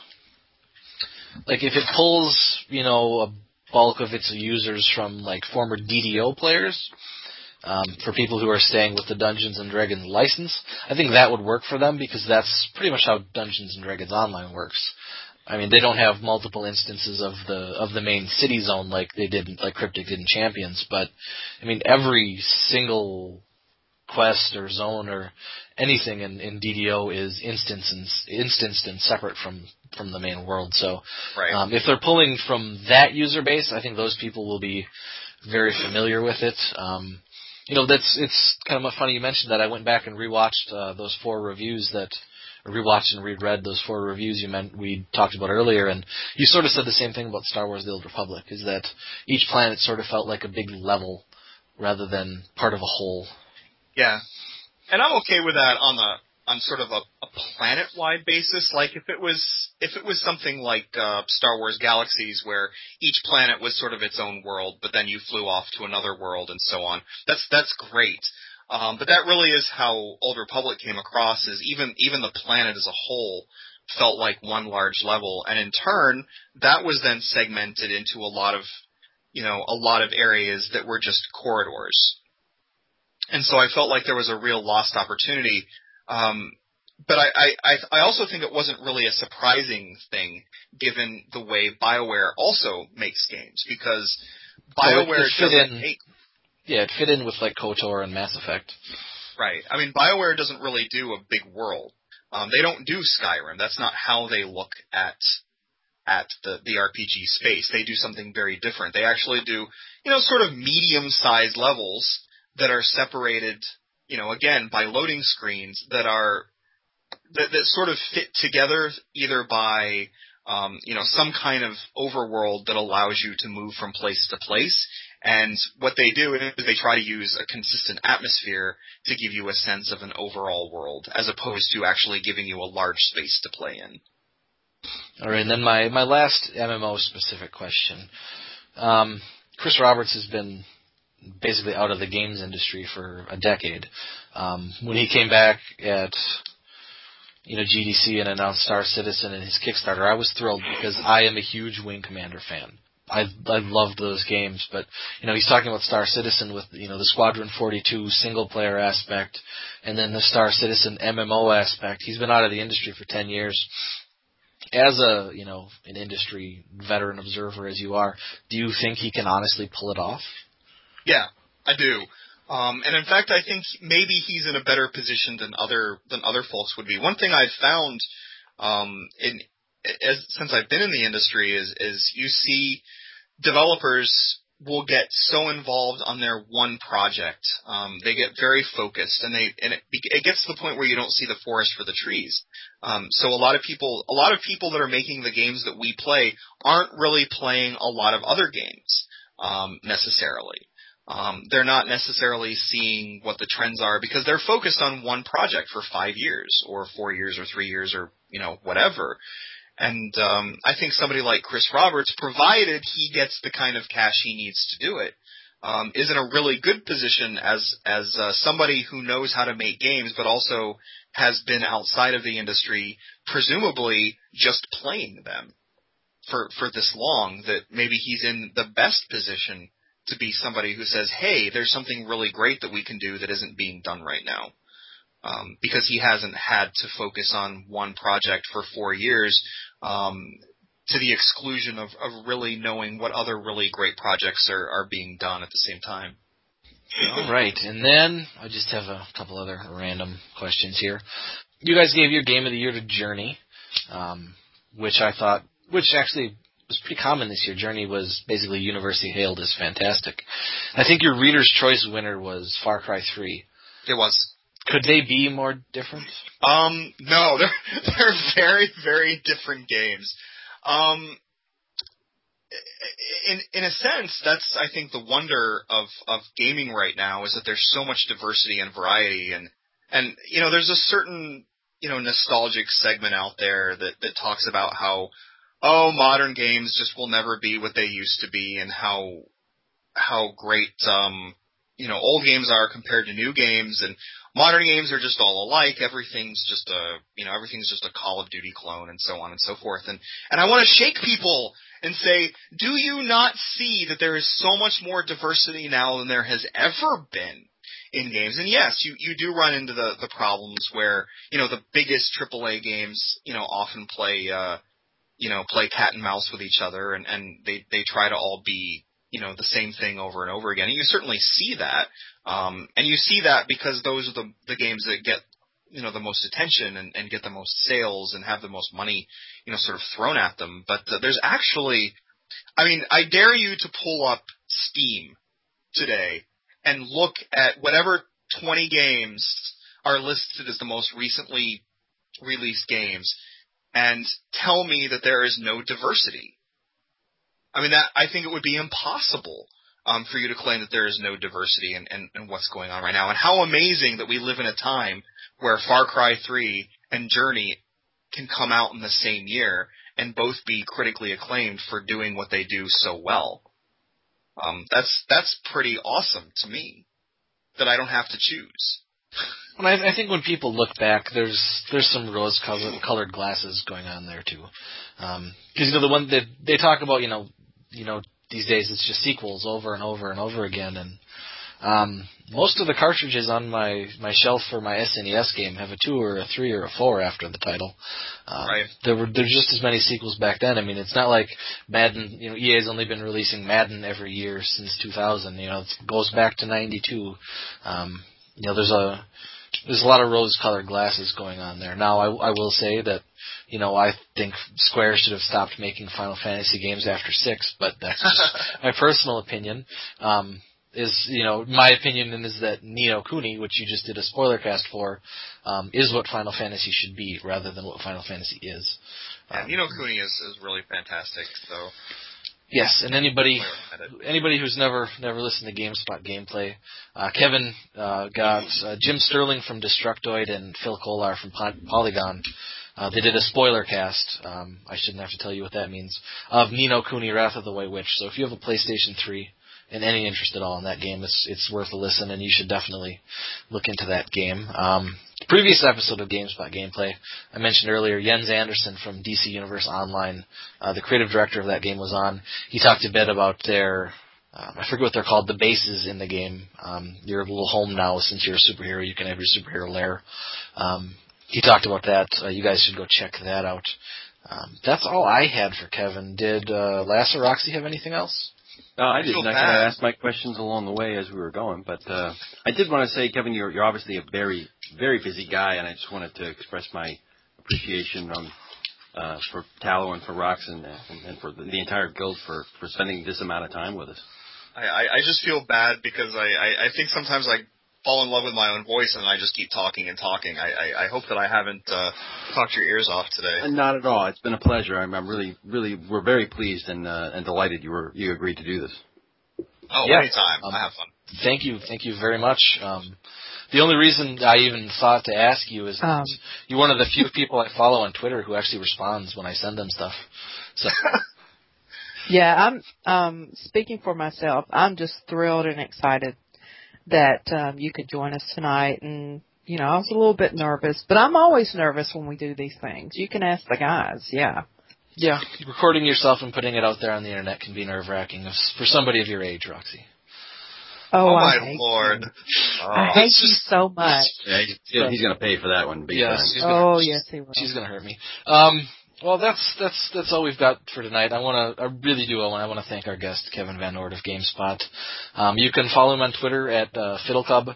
like if it pulls, you know, a bulk of its users from like former DDO players, um, for people who are staying with the Dungeons and Dragons license, I think that would work for them because that's pretty much how Dungeons and Dragons Online works. I mean, they don't have multiple instances of the of the main city zone like they did, like Cryptic did in Champions, but I mean, every single quest or zone or anything in, in DDO is instanced and, instanced and separate from, from the main world. So right. um, if they're pulling from that user base, I think those people will be very familiar with it. Um, you know, that's it's kind of funny you mentioned that. I went back and rewatched uh, those four reviews that rewatched and reread those four reviews you meant we talked about earlier, and you sort of said the same thing about Star Wars: The Old Republic. Is that each planet sort of felt like a big level rather than part of a whole. Yeah, and I'm okay with that on the on sort of a, a planet wide basis. Like if it was if it was something like uh, Star Wars Galaxies, where each planet was sort of its own world, but then you flew off to another world and so on. That's that's great. Um, but that really is how Old Republic came across. Is even even the planet as a whole felt like one large level, and in turn, that was then segmented into a lot of you know a lot of areas that were just corridors and so I felt like there was a real lost opportunity. Um, but I, I, I also think it wasn't really a surprising thing given the way BioWare also makes games because BioWare so doesn't make yeah, it fit in with like KOTOR and Mass Effect. Right. I mean, BioWare doesn't really do a big world. Um, they don't do Skyrim. That's not how they look at at the the RPG space. They do something very different. They actually do, you know, sort of medium-sized levels that are separated, you know, again by loading screens that are that, that sort of fit together either by um, you know some kind of overworld that allows you to move from place to place. And what they do is they try to use a consistent atmosphere to give you a sense of an overall world, as opposed to actually giving you a large space to play in. All right, and then my my last MMO specific question. Um, Chris Roberts has been basically out of the games industry for a decade. Um, when he came back at you know GDC and announced Star Citizen and his Kickstarter, I was thrilled because I am a huge Wing Commander fan. I I loved those games, but you know he's talking about Star Citizen with you know the Squadron 42 single player aspect, and then the Star Citizen MMO aspect. He's been out of the industry for 10 years. As a you know an industry veteran observer as you are, do you think he can honestly pull it off? Yeah, I do. Um, and in fact, I think maybe he's in a better position than other than other folks would be. One thing I've found um, in as, since I've been in the industry is is you see developers will get so involved on their one project. Um, they get very focused, and they and it, it gets to the point where you don't see the forest for the trees. Um, so a lot of people, a lot of people that are making the games that we play aren't really playing a lot of other games um, necessarily. Um, they're not necessarily seeing what the trends are because they're focused on one project for five years or four years or three years or you know whatever. And um, I think somebody like Chris Roberts, provided he gets the kind of cash he needs to do it, um, is in a really good position as as uh, somebody who knows how to make games, but also has been outside of the industry, presumably just playing them for for this long. That maybe he's in the best position to be somebody who says, "Hey, there's something really great that we can do that isn't being done right now." Um, because he hasn't had to focus on one project for four years, um, to the exclusion of, of really knowing what other really great projects are, are being done at the same time. All right, and then I just have a couple other random questions here. You guys gave your game of the year to Journey, um, which I thought, which actually was pretty common this year. Journey was basically universally hailed as fantastic. I think your Reader's Choice winner was Far Cry 3. It was. Could they be more different? Um, no, [LAUGHS] they're they're very very different games. Um, in in a sense, that's I think the wonder of of gaming right now is that there's so much diversity and variety, and and you know there's a certain you know nostalgic segment out there that that talks about how oh, modern games just will never be what they used to be, and how how great um, you know old games are compared to new games, and modern games are just all alike. Everything's just a you know everything's just a Call of Duty clone, and so on and so forth. And and I want to shake people and say, do you not see that there is so much more diversity now than there has ever been? in games. And yes, you, you do run into the, the problems where, you know, the biggest AAA games, you know, often play, uh, you know, play cat and mouse with each other and, and they, they try to all be, you know, the same thing over and over again. And you certainly see that. Um, and you see that because those are the, the games that get, you know, the most attention and, and get the most sales and have the most money, you know, sort of thrown at them. But uh, there's actually, I mean, I dare you to pull up Steam today and look at whatever 20 games are listed as the most recently released games and tell me that there is no diversity. I mean, that I think it would be impossible um, for you to claim that there is no diversity in, in, in what's going on right now. And how amazing that we live in a time where Far Cry 3 and Journey can come out in the same year and both be critically acclaimed for doing what they do so well. Um, that's that's pretty awesome to me that I don't have to choose. Well, I, I think when people look back, there's there's some rose colored glasses going on there too, because um, you know the one that they talk about, you know, you know these days it's just sequels over and over and over again, and Um, most of the cartridges on my my shelf for my SNES game have a two or a three or a four after the title. Um, Right. There were there's just as many sequels back then. I mean, it's not like Madden. You know, EA's only been releasing Madden every year since 2000. You know, it goes back to '92. Um, you know, there's a there's a lot of rose-colored glasses going on there. Now, I, I will say that, you know, I think Square should have stopped making Final Fantasy games after six, but that's just [LAUGHS] my personal opinion. Um, is you know my opinion is that Ni no Kuni, which you just did a spoiler cast for, um, is what Final Fantasy should be rather than what Final Fantasy is. Yeah, Um, Nino Cooney is, is really fantastic. So Yes, and anybody highly recommend it. anybody who's never never listened to GameSpot gameplay, uh, Kevin uh, got uh, Jim Sterling from Destructoid and Phil Kollar from Pol- Polygon. Uh, they did a spoiler cast. Um, I shouldn't have to tell you what that means of Ni no Kuni Wrath of the White Witch. So if you have a PlayStation 3 and any interest at all in that game, it's it's worth a listen, and you should definitely look into that game. Um, previous episode of GameSpot gameplay, I mentioned earlier, Jens Andersen from DC Universe Online, uh, the creative director of that game, was on. He talked a bit about their um, I forget what they're called, the bases in the game. Um, you're a little home now since you're a superhero. You can have your superhero lair. Um, he talked about that. Uh, you guys should go check that out. Um, that's all I had for Kevin. Did uh, Lass or Roxy have anything else? Uh, I I didn't. I kind of asked my questions along the way as we were going, but uh, I did want to say, Kevin, you're you're obviously a very very busy guy, and I just wanted to express my appreciation um, uh, for Tallow and for Rox and, and, and for the, the entire guild for for spending this amount of time with us. I, I, I just feel bad because I, I, I think sometimes I fall in love with my own voice and I just keep talking and talking. I, I, I hope that I haven't uh, talked your ears off today. Not at all. It's been a pleasure. I'm, I'm really really we're very pleased and uh, and delighted you were you agreed to do this. Oh, Yeah. anytime. Um, I have fun. Thank you, thank you very much. Um, the only reason I even thought to ask you is that Um. you're one of the few people I follow on Twitter who actually responds when I send them stuff. So [LAUGHS] Yeah, I'm um speaking for myself. I'm just thrilled and excited that um you could join us tonight and you know, I was a little bit nervous, but I'm always nervous when we do these things. You can ask the guys, yeah. yeah, recording yourself and putting it out there on the internet can be nerve wracking for somebody of your age, Roxy. Oh, Oh, my lord. you. Oh. I hate it's you so much. Yeah, he's, he's going to pay for that one big Yes, time. she's gonna- Oh, yes, he will. She's gonna hurt me. Um, well, that's that's that's all we've got for tonight. I want to, I really do. I want, to thank our guest Kevin VanOrd of GameSpot. Um, you can follow him on Twitter at uh, Fiddle Cub.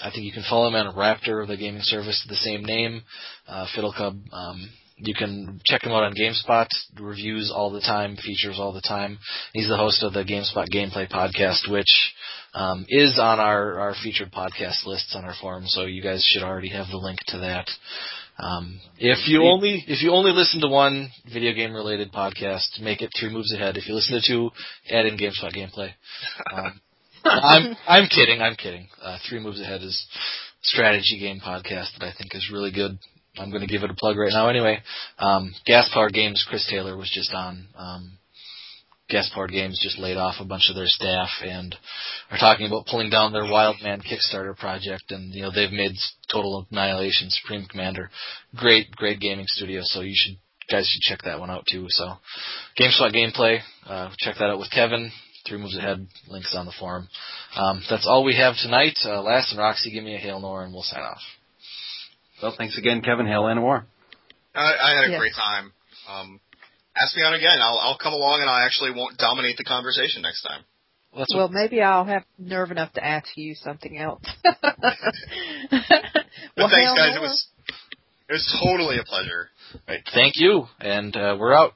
I think you can follow him on Raptr, the gaming service, the same name, uh, Fiddle Cub. Um, you can check him out on GameSpot. Reviews all the time, features all the time. He's the host of the GameSpot Gameplay podcast, which um, is on our, our featured podcast lists on our forum. So you guys should already have the link to that. Um, if you only if you only listen to one video game related podcast, make it three moves ahead. If you listen to two, add in GameSpot gameplay. Um, [LAUGHS] I'm I'm kidding. I'm kidding. Uh, three moves ahead is a strategy game podcast that I think is really good. I'm going to give it a plug right now. Anyway, um, Gas Powered Games. Chris Taylor was just on. Um, Gas Powered Games just laid off a bunch of their staff and are talking about pulling down their Wildman Kickstarter project. And you know they've made Total Annihilation, Supreme Commander, great great gaming studio. So you should guys should check that one out too. So GameSpot gameplay, uh, check that out with Kevin. Three moves ahead, links on the forum. Um, that's all we have tonight. Uh, Last and Roxy, give me a hail nor, and we'll sign off. Well, thanks again, Kevin. Hail and war. I, I had a Yeah. great time. Um, ask me on again. I'll, I'll come along and I actually won't dominate the conversation next time. Well, Well, maybe I'll have nerve enough to ask you something else. [LAUGHS] But well, thanks, guys. no. It was it was totally a pleasure. right. Thank you, and uh, we're out.